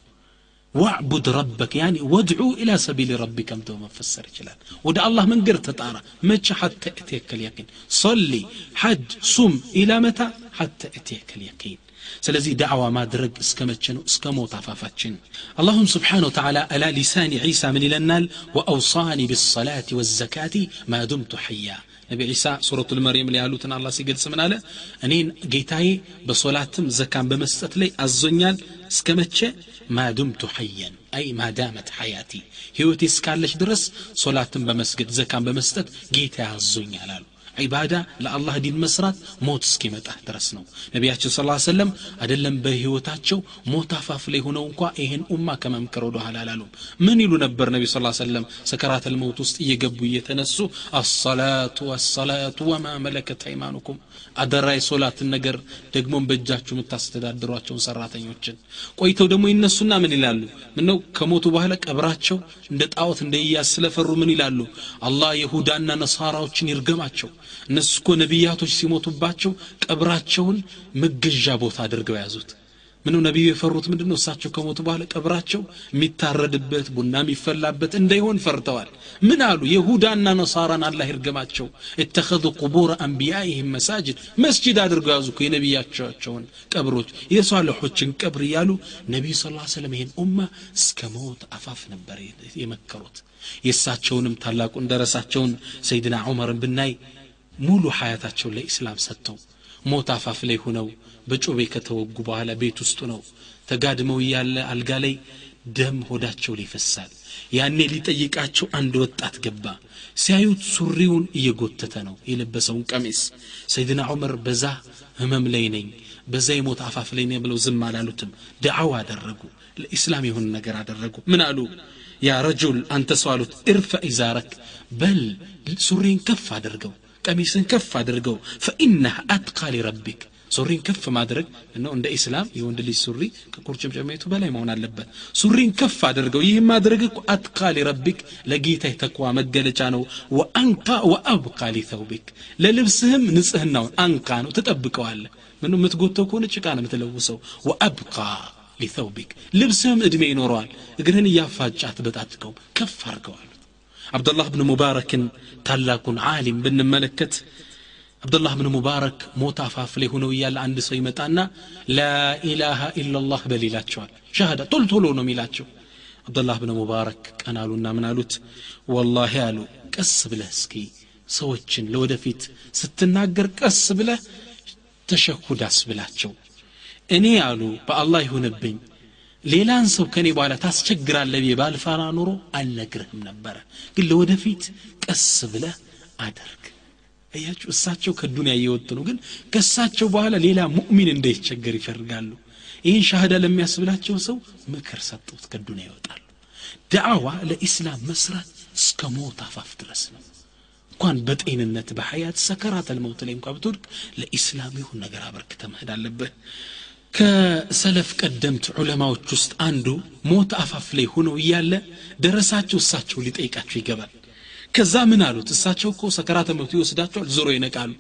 ዋዕቡድ ረበክ ያኒ ወድዑ ኢላ ሰቢል ረቢከም ተው መፈሰር ይችላል ወደ አላህ መንገድ ተጣራ መቼ ሐተ እትየከ ልያቂን ሰሊ ሐጅ ሱም ኢላ መታ ሐተ እትየከ ልያቂን ስለዚህ ዳዕዋ ማድረግ እስከ መቼ ነው እስከ ሞት አፋፋችን አላሁም ስብሓን ወተዓላ አላ ሊሳን ዒሳ ምን ይለናል ወአውሳኒ ብሰላት ወዘካቲ ማ ዱምቱ ሕያ ነቢ ዒሳ ሱረቱ ልመርየም ላይ ያሉትን አላ ሲገልጽ ምን አለ? እኔን ጌታዬ በሶላትም ዘካን በመስጠት ላይ አዞኛል። እስከ መቼ? ማዱምቱ ሐየን አይ ማዳመት ሐያቲ። ህይወቴ እስካለች ድረስ ሶላትን በመስገድ ዘካን በመስጠት ጌታ ያዞኛል አሉ ዒባዳ ለአላህ ዲን መስራት ሞት እስኪመጣ ድረስ ነው ነቢያችን ስ ሰለም አደለም በህይወታቸው ሞት አፋፍ ላይ ሆነው እንኳ ይህን ኡማ ከመምከር ወደ ኋላ አላሉም ምን ይሉ ነበር ነቢ ስ ሰለም ሰከራት ልመውት ውስጥ እየገቡ እየተነሱ አሰላቱ አሰላቱ ወማ መለከት አይማኑኩም አደራ የሶላትን ነገር ደግሞም በእጃችሁ የምታስተዳድሯቸውን ሰራተኞችን። ቆይተው ደግሞ ይነሱና ምን ይላሉ? ምነው ከሞቱ በኋላ ቀብራቸው እንደ ጣዖት እንደ ኢያስ ስለፈሩ ምን ይላሉ? አላህ የሁዳና ነሳራዎችን ይርገማቸው። እነሱ እኮ ነቢያቶች ሲሞቱባቸው ቀብራቸውን መገዣ ቦታ አድርገው ያዙት ምንም ነቢዩ የፈሩት? ምንድን ነው እሳቸው ከሞቱ በኋላ ቀብራቸው የሚታረድበት ቡና የሚፈላበት እንዳይሆን ፈርተዋል። ምን አሉ? የሁዳና ነሳራን አላህ ይርገማቸው። እተኸذ ቁቡር አንቢያይህም መሳጅድ መስጅድ አድርገው ያዙ የነቢያቸውን ቀብሮች። የሷለሖችን ቀብር እያሉ ነቢዩ ስ ሰለም ይህን ኡማ እስከ ሞት አፋፍ ነበር የመከሩት። የእሳቸውንም ታላቁን ደረሳቸውን ሰይድና ዑመርን ብናይ ሙሉ ሀያታቸውን ለኢስላም ሰጥተው ሞት አፋፍ ላይ ሁነው በጮቤ ከተወጉ በኋላ ቤት ውስጡ ነው ተጋድመው እያለ አልጋ ላይ ደም ሆዳቸው ላይ ይፈሳል። ያኔ ሊጠይቃቸው አንድ ወጣት ገባ። ሲያዩት ሱሪውን እየጎተተ ነው። የለበሰውን ቀሚስ ሰይድና ዑመር በዛ ህመም ላይ ነኝ በዛ የሞት አፋፍ ላይ ነኝ ብለው ዝም አላሉትም። ደዓዋ አደረጉ ለኢስላም የሆነ ነገር አደረጉ። ምን አሉ? يا رجل አንተ ሰው አሉት ارفع إزارك በል ሱሪን ከፍ አድርገው ቀሚስን ከፍ አድርገው فإنه أتقى لربك ሱሪን ከፍ ማድረግ ነው። እንደ ኢስላም የወንድ ልጅ ሱሪ ከቁርጭምጭሚቱ በላይ መሆን አለበት። ሱሪን ከፍ አድርገው ይህ ማድረግ እኮ أتقى لربك ለጌታ የተቅዋ መገለጫ ነው። وأنقى وأبقى لثوبك ለልብስህም ንጽህናውን أنقى ነው። ትጠብቀዋለህ። ምን የምትጎተው ከሆነ ጭቃ ነው የምትለውሰው። ወአብቃ ሊተውቢክ ልብስህም እድሜ ይኖረዋል። እግርህን እያፋጫት በጣጥቀው ከፍ አድርገዋል አብዱላህ ብን ሙባረክን ታላቁን ዓሊም ብንመለከት አብዱላህ ብን ሙባረክ ሞት አፋፍ ላይ ሆነው እያለ አንድ ሰው ይመጣና ላኢላሃ ኢላላህ በል ይላቸዋል ሻሃዳ ቶሎ ቶሎ ነው የሚላቸው አብዱላህ ብን ሙባረክ ቀናሉና ምን አሉት ወላሂ አሉ ቀስ ብለህ እስኪ ሰዎችን ለወደፊት ስትናገር ቀስ ብለህ ተሸሁድ አስብላቸው እኔ አሉ በአላህ ይሁንብኝ ሌላን ሰው ከኔ በኋላ ታስቸግራለህ ብዬ ባልፈራ ኖሮ አልነግርህም ነበረ። ግን ለወደፊት ቀስ ብለህ አደርግ እያችሁ እሳቸው ከዱንያ እየወጡ ነው። ግን ከእሳቸው በኋላ ሌላ ሙእሚን እንዳይቸገር ይፈልጋሉ። ይህን ሻህዳ ለሚያስብላቸው ሰው ምክር ሰጡት ከዱንያ ይወጣሉ። ዳዕዋ ለኢስላም መስራት እስከ ሞት አፋፍ ድረስ ነው። እንኳን በጤንነት በሐያት ሰከራት አልመውት ላይ እንኳ ብትወድቅ ለኢስላም ይሁን ነገር አበርክተ መሄድ አለብህ ከሰለፍ ቀደምት ዑለማዎች ውስጥ አንዱ ሞት አፋፍ ላይ ሆነው እያለ ደረሳቸው እሳቸው ሊጠይቃቸው ይገባል ከዛ ምን አሉት እሳቸው እኮ ሰከራተ መውት ይወስዳቸዋል ዞሮ ይነቃሉ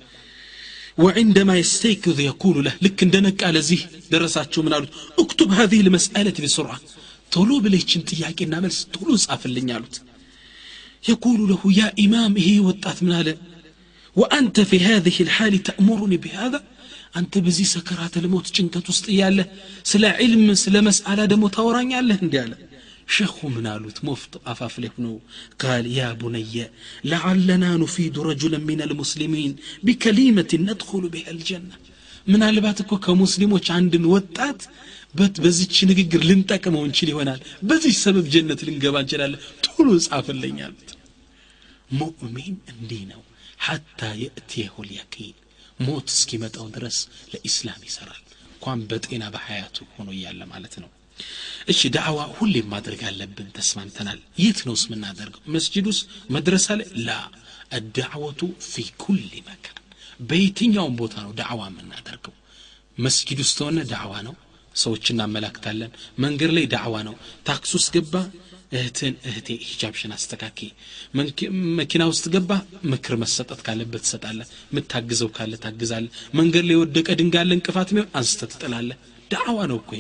وعندما يستيقظ يقول له لك عند نقا لزيه درساتشو من قالوا اكتب هذه المسألة بسرعة ቶሎ ብለችን ጥያቄና መልስ ቶሎ ጻፍልኝ አሉት يقول له يا إمام إيه وطات من هذا وأنت في هذه الحال تأمرني بهذا أنت بزي سكرات الموت جنت تستي سلا علم سلا مسألة دمو توران يالله شيخ من آلوت مفت أفافلك قال يا بني لعلنا نفيد رجلا من المسلمين بكلمة ندخل بها الجنة من آلباتك كمسلم عند وطات بت بزي شنقر لنتك ونشلي ونال بزي سبب جنة لنقبا جلال تولوس أفلين يالت مؤمن دينه حتى يأتيه اليقين ሞት እስኪመጣው ድረስ ለኢስላም ይሰራል። እንኳን በጤና በሐያቱ ሆኖ እያለ ማለት ነው። እሺ ዳዕዋ ሁሌም ማድረግ አለብን ተስማምተናል። የት ነው የምናደርገው? መስጅድ ውስጥ? መድረሳ ላይ? ላ። አዳዕወቱ ፊ ኩል መካን። በየትኛውም ቦታ ነው ዳዕዋ የምናደርገው። መስጊድ ውስጥ ሆነ ዳዕዋ ነው። ሰዎች እናመላክታለን። መንገድ ላይ ዳዕዋ ነው። ታክስ ውስጥ ገባ እህትን እህቴ ሂጃብሽን አስተካኪ። መኪና ውስጥ ገባ ምክር መሰጠት ካለበት ትሰጣለ ምታግዘው ካለ ታግዛለ መንገድ ላይ የወደቀ ድንጋለ እንቅፋት ሚሆን አንስተ ትጥላለ ዳዕዋ ነው እኮ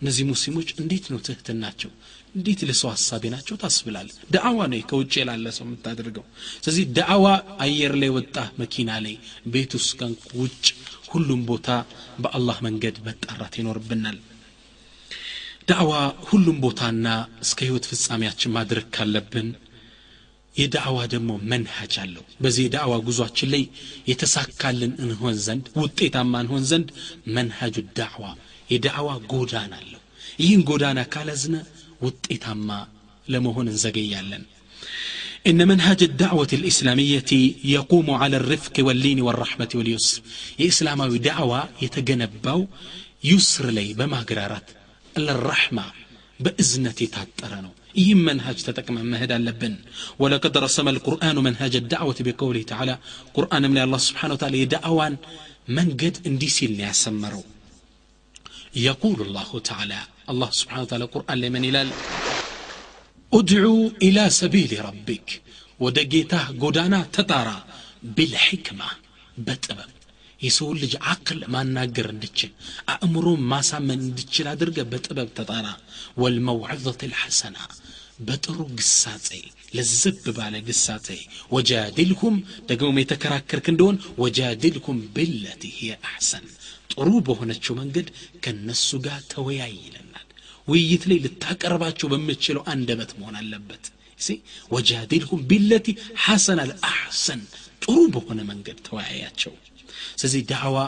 እነዚህ ሙስሊሞች እንዴት ነው ትህትናቸው እንዴት ለሰው ሀሳቢ ናቸው ታስብላል ዳዕዋ ነው ከውጭ ላለ ሰው የምታደርገው። ስለዚህ ዳዕዋ አየር ላይ ወጣ መኪና ላይ ቤት ውስጥ ውጭ ሁሉም ቦታ በአላህ መንገድ መጣራት ይኖርብናል ዳዕዋ ሁሉም ቦታና እስከ ህይወት ፍጻሜያችን ማድረግ ካለብን የዳዕዋ ደግሞ መንሃጅ አለው በዚህ የዳዕዋ ጉዟችን ላይ የተሳካልን እንሆን ዘንድ ውጤታማ እንሆን ዘንድ መንሃጁ ዳዕዋ የዳዕዋ ጎዳና አለው ይህን ጎዳና ካለዝነ ውጤታማ ለመሆን እንዘገያለን إن منهج الدعوة الإسلامية يقوم على الرفق واللين والرحمة واليسر የኢስላማዊ ዳዕዋ የተገነባው ዩስር ላይ በማግራራት الرحمة بإذنة የታጠረ ነው ይህም መንሃጅ ተጠቅመን መሄድ አለብን ወለቀድ ረሰመ القرآن منهج الدعوة بقوله تعالى ቁርአንም ላይ አላህ ስብሓን ወተላ የዳዕዋን መንገድ እንዲህ ሲል ነው ያሰመረው يقول الله تعالى الله سبحانه وتعالى قرآن لمن إلال ادعو إلى سبيل ربك ودقيته قدانا تطارا بالحكمة بتبب የሰውን ልጅ አቅል ማናገር እንድችል አእምሮም ማሳመን እንድችል አድርገ በጥበብ ተጣራ። ወልመውዕዘት ልሐሰና በጥሩ ግሳጼ ለዘብ ባለ ግሳጼ። ወጃድልሁም ደግሞም የተከራከርክ እንደሆን ወጃድልሁም ብለቲ ሂየ አሕሰን። ጥሩ በሆነችው መንገድ ከነሱ ጋር ተወያይ ይለናል ውይይት ላይ ልታቀርባቸው በምችለው አንደበት መሆን አለበት። ወጃድልሁም ቢለቲ ሐሰን አልአሕሰን ጥሩ በሆነ መንገድ ተወያያቸው ስለዚህ ዳዕዋ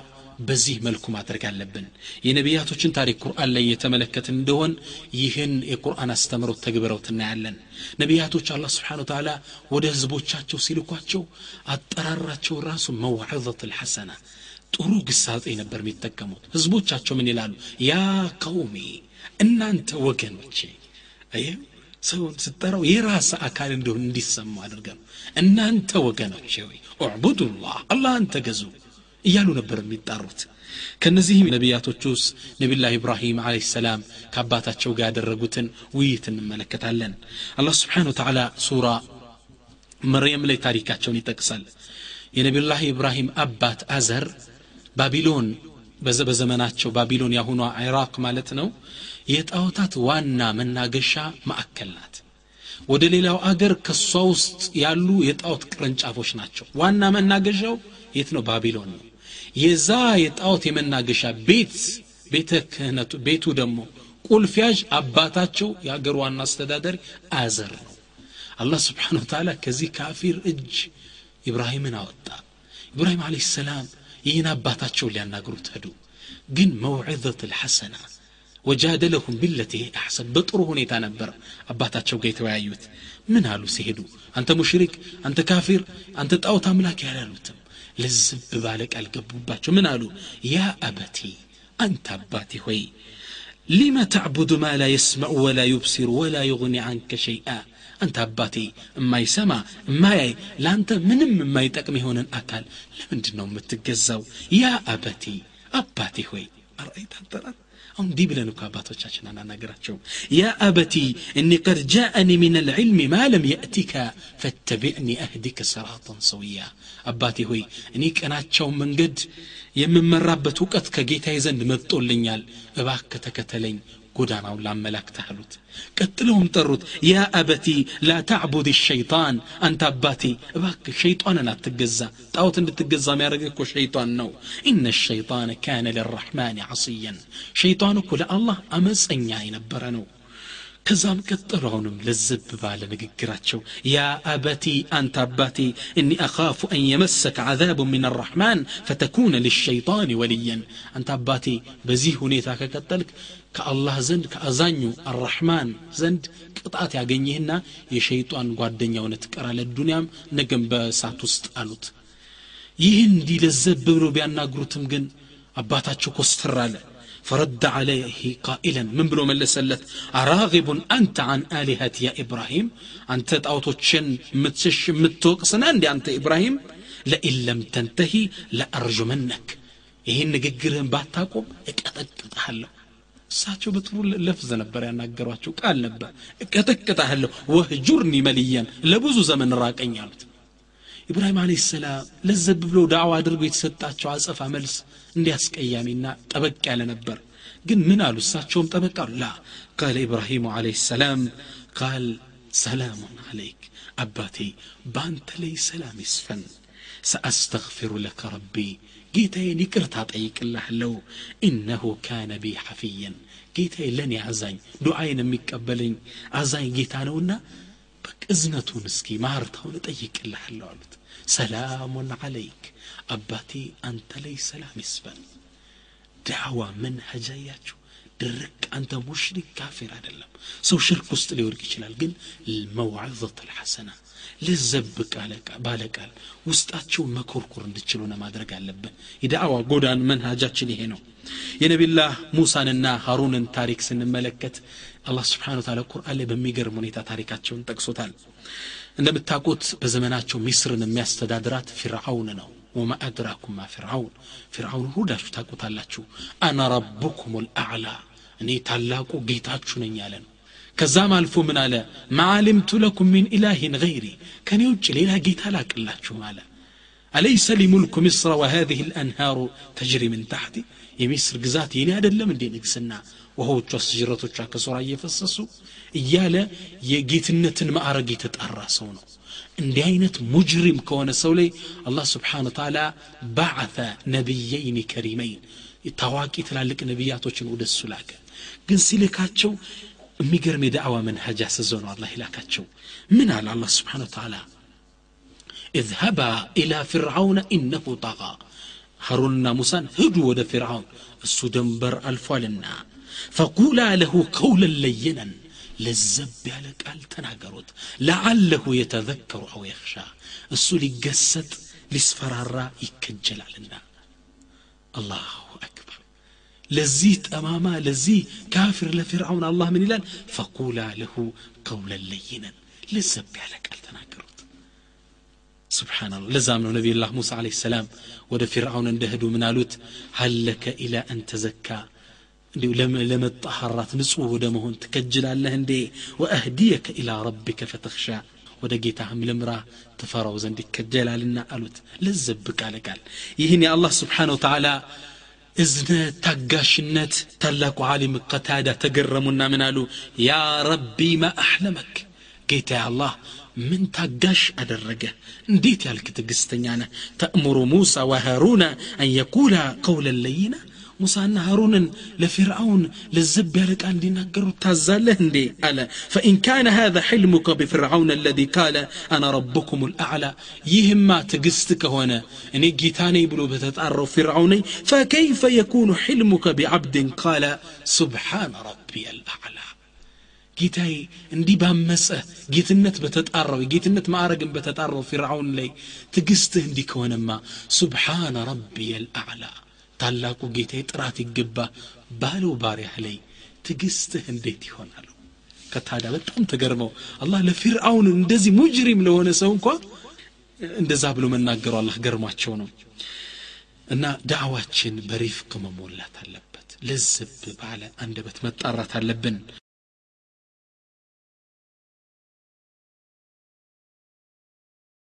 በዚህ መልኩ ማድረግ አለብን። የነቢያቶችን ታሪክ ቁርአን ላይ የተመለከትን እንደሆን ይህን የቁርአን አስተምሮት ተግብረው ትናያለን ነቢያቶች አላ ስብሓን ተዓላ ወደ ህዝቦቻቸው ሲልኳቸው አጠራራቸው ራሱ መዋዕዘት ልሐሰና ጥሩ ግሳጼ ነበር የሚጠቀሙት። ህዝቦቻቸው ምን ይላሉ? ያ ቀውሜ እናንተ ወገኖቼ አየ ሰውን ስጠራው የራስ አካል እንደሆን እንዲሰማው አድርገ ነው እናንተ ወገኖቼ ወይ ኡዕቡዱላህ አላህን ተገዙ እያሉ ነበር የሚጣሩት ከነዚህም ነቢያቶች ውስጥ ነቢላህ ኢብራሂም አለ ሰላም ከአባታቸው ጋር ያደረጉትን ውይይት እንመለከታለን አላህ ስብሓን ወተዓላ ሱራ መርየም ላይ ታሪካቸውን ይጠቅሳል የነቢዩላህ ኢብራሂም አባት አዘር ባቢሎን በዘመናቸው ባቢሎን ያሁኗ ኢራቅ ማለት ነው የጣዖታት ዋና መናገሻ ማዕከል ናት ወደ ሌላው አገር ከእሷ ውስጥ ያሉ የጣዖት ቅርንጫፎች ናቸው ዋና መናገሻው የት ነው ባቢሎን ነው የዛ የጣዖት የመናገሻ ቤት ቤተ ክህነቱ ቤቱ ደግሞ ቁልፊያዥ አባታቸው የአገር ዋና አስተዳደሪ አዘር ነው። አላህ ስብሓን ወተላ ከዚህ ካፊር እጅ ኢብራሂምን አወጣ። ኢብራሂም አለ ሰላም ይህን አባታቸው ሊያናግሩት ሄዱ። ግን መውዕዘት ልሐሰና ወጃደለሁም ቢለቲ አሕሰን በጥሩ ሁኔታ ነበር አባታቸው ጋር የተወያዩት። ምን አሉ ሲሄዱ? አንተ ሙሽሪክ አንተ ካፊር አንተ ጣዖት አምላክ ያላሉትም ልዝብ ባለ ቃል ገቡባቸው ምን አሉ ያ አበቲ አንተ አባቲ ሆይ ሊመ ተዕቡዱ ማ ላ የስመዑ ወላ ዩብሲሩ ወላ ዩغኒ አንከ ሸይአ አንተ አባቴ የማይሰማ የማያይ ለአንተ ምንም የማይጠቅም የሆነን አካል ለምንድን ነው የምትገዛው ያ አበቲ አባቴ ሆይ አርአይት አንተናት እንዲህ ብለን እኮ አባቶቻችን አናናገራቸውም ያ አበቲ እኒ ቀድ ጃአኒ ምን ልዕልም ማ ለም የእቲከ ፈተቢዕኒ አህዲከ ሰራጠን ሰውያ አባቴ ሆይ እኔ ቀናቸውን መንገድ የምመራበት እውቀት ከጌታዬ ዘንድ መጥቶልኛል እባክ ተከተለኝ ጎዳናውን ላመላክተህ አሉት ቀጥለውም ጠሩት ያ አበቲ ላ ታዕቡድ ሸይጣን አንተ አባቴ እባክ ሸይጣንን አትገዛ ጣዖት እንድትገዛ የሚያደርግ እኮ ሸይጣን ነው ኢነ ሸይጣን ካነ ለራሕማን ዓስየን ሸይጣን እኮ ለአላህ አመፀኛ የነበረ ነው ከዛም ቀጠሉ አሁንም ለዘብ ባለ ንግግራቸው ያ አበቲ አንተ አባቴ እኒ አኻፉ አን የመሰከ ዓዛቡ ምን አራሕማን ፈተኩነ ልሸይጣን ወልየን አንተ አባቴ በዚህ ሁኔታ ከቀጠልክ ከአላህ ዘንድ ከአዛኙ አራሕማን ዘንድ ቅጣት ያገኝህና የሸይጣን ጓደኛ ሆነ ትቀራለ ዱንያም ነገም በእሳት ውስጥ አሉት ይህን እንዲህ ለዘብ ብሎ ቢያናግሩትም ግን አባታቸው ኮስተር አለ فرد عليه قائلا من بلو ملسلت أراغب أنت عن آلهتي يا إبراهيم أنت تأوتوشن متسش متوك سنان دي أنت إبراهيم لئن لم تنتهي لأرجمنك ይህን ንግግርህን ባታቆም እቀጠቅጥሃለሁ እሳቸው በጥሩ ለፍዘ ነበር ያናገሯቸው ቃል ነበር እቀጠቅጥሃለሁ ወህጁርኒ መልያን ለብዙ ዘመን ራቀኝ አሉት ኢብራሂም አለ ሰላም ለዘብ ብሎ ዳዕዋ አድርጎ የተሰጣቸው አጸፋ መልስ እንዲያስቀያሚና ጠበቅ ያለ ነበር ግን ምን አሉ እሳቸውም ጠበቅ አሉ ላ ቃል ኢብራሂሙ አለ ሰላም ቃል ሰላሙን አለይክ አባቴ በአንተ ላይ ሰላም ይስፈን ሰአስተግፊሩ ለከ ረቢ ጌታዬን ይቅርታ ጠይቅልሃለሁ ኢነሁ ካነ ቢ ሐፊየን ጌታዬ ለእኔ አዛኝ ዱዓይን የሚቀበለኝ አዛኝ ጌታ ነውና በቃ እዝነቱን እስኪ ማርታውን እጠይቅልሃለሁ አሉት ሰላሙን አለይክ አባቴ አንተ ላይ ሰላም ይስፈን ዳዕዋ መንሀጃ ያችሁ። ድርቅ አንተ ሙሽሪክ ካፊር አይደለም። ሰው ሽርክ ውስጥ ሊወድቅ ይችላል ግን መዋዕዘት ልሐሰና ለዘብ ባለ ቃል ውስጣቸው መኮርኮር እንድችሉ ማድረግ አለብን። የዳዕዋ ጎዳን መንሃጃችን ይሄ ነው። የነቢላህ ሙሳንና ሀሩንን ታሪክ ስንመለከት አላህ ስብሓን ታላ ቁርአን ላይ በሚገርም ሁኔታ ታሪካቸውን ጠቅሶታል። እንደምታውቁት በዘመናቸው ሚስርን የሚያስተዳድራት ፊርዓውን ነው ወማ አድራኩም ማ ፊርዓውን ፊርዓውን ሁዳችሁ ታውቁታላችሁ አና ረቡኩም ልአዕላ እኔ ታላቁ ጌታችሁ ነኝ ያለ ነው ከዛም አልፎ ምን አለ ማዓሊምቱ ለኩም ሚን ኢላሂን ገይሪ ከኔ ውጭ ሌላ ጌታ ላቅላችሁም አለ أليس لي ملك مصر وهذه الأنهار تجري من تحتي የሚስር ግዛት የኔ አይደለም እንዴ ንግስና ውሃዎቿ ስጅረቶቿ ከሶራ እየፈሰሱ እያለ የጌትነትን ማዕረግ የተጣራ ሰው ነው እንዲህ አይነት ሙጅሪም ከሆነ ሰው ላይ አላህ ስብሓን ተዓላ ባዓተ ነቢየይን ከሪመይን ታዋቂ ትላልቅ ነቢያቶችን ወደ እሱ ላከ ግን ሲልካቸው የሚገርም የዳዕዋ መንሀጅ አስዘው ነው አላህ ይላካቸው ምን አለ አላህ ስብሓን ተዓላ اذهبا إلى فرعون إنه طغى هاروننا موسى هدوا ود فرعون السدنبر ألفالنا فقولا له قولا لينا ለዘብ ያለ ቃል ተናገሩት ለአለሁ የተዘከሩ አው የክሻ እሱ ሊገሰጥ ሊስፈራራ ይከጀላልና አላሁ አክበር ለዚህ ጠማማ ለዚህ ካፊር ለፊርዓውን አላህ ምን ይላል ፈቁላ ለሁ ቀውለን ለይነን ለዘብ ያለ ቃል ተናገሩት ስብናላህ ለዛም ነው ነቢዩላህ ሙሳ አለ ሰላም ወደ ፊርዓውን እንደህዱ ምን አሉት ሀል ለከ ኢላ አንተዘካ እንዲሁ ለመጣሐራት ንጹሕ ወደ መሆን ትከጅላለህ እንዴ ወአህዲየከ ኢላ ረቢከ ፈተኽሻ ወደ ጌታህም ልምራ ትፈራው ዘንድ ይከጀላልና አሉት ለዘብ ቃለ ቃል ይህን የአላህ ስብሓን ወተዓላ እዝነት ታጋሽነት ታላቁ ዓሊም ቀታዳ ተገረሙና ምን አሉ ያ ረቢ ማ አሕለመክ ጌታ አላህ ምን ታጋሽ አደረገ እንዴት ያልክ ትዕግስተኛ ነህ ተእምሩ ሙሳ ወሃሩነ አን የቁላ ቀውለን ለይና ሙሳና ሀሩንን ለፊርአውን ለዘብ ያለ ቃል እንዲናገሩ ታዛለህ እንዴ አለ ፈኢን ካነ ሃذا ሕልሙከ بفرعون الذي قال أنا ربكم الأعلى ይህማ ትዕግስት ከሆነ እኔ ጌታ ነኝ ብሎ በተጣራው ፊርዓውነኝ فكيف يكون حلمك بعبد قال سبحان ربي الأعلى ጌታዬ እንዲህ ባመፀ ጌትነት በተጣራው የጌትነት ማዕረግን በተጣራው ፊርዓውን ላይ ትዕግስትህ እንዲህ ከሆነማ ሱብሓነ ረቢየ ልአዕላ ታላቁ ጌታዬ ጥራት ይገባ ባለው ባሪያህ ላይ ትዕግስትህ እንዴት ይሆናሉ ከታዳ በጣም ተገርመው አላህ ለፊርዓውን እንደዚህ ሙጅሪም ለሆነ ሰው እንኳ እንደዛ ብሎ መናገሩ አላህ ገርሟቸው ነው። እና ዳዕዋችን በሪፍቅ መሞላት አለበት። ለዝብ ባለ አንደበት መጣራት አለብን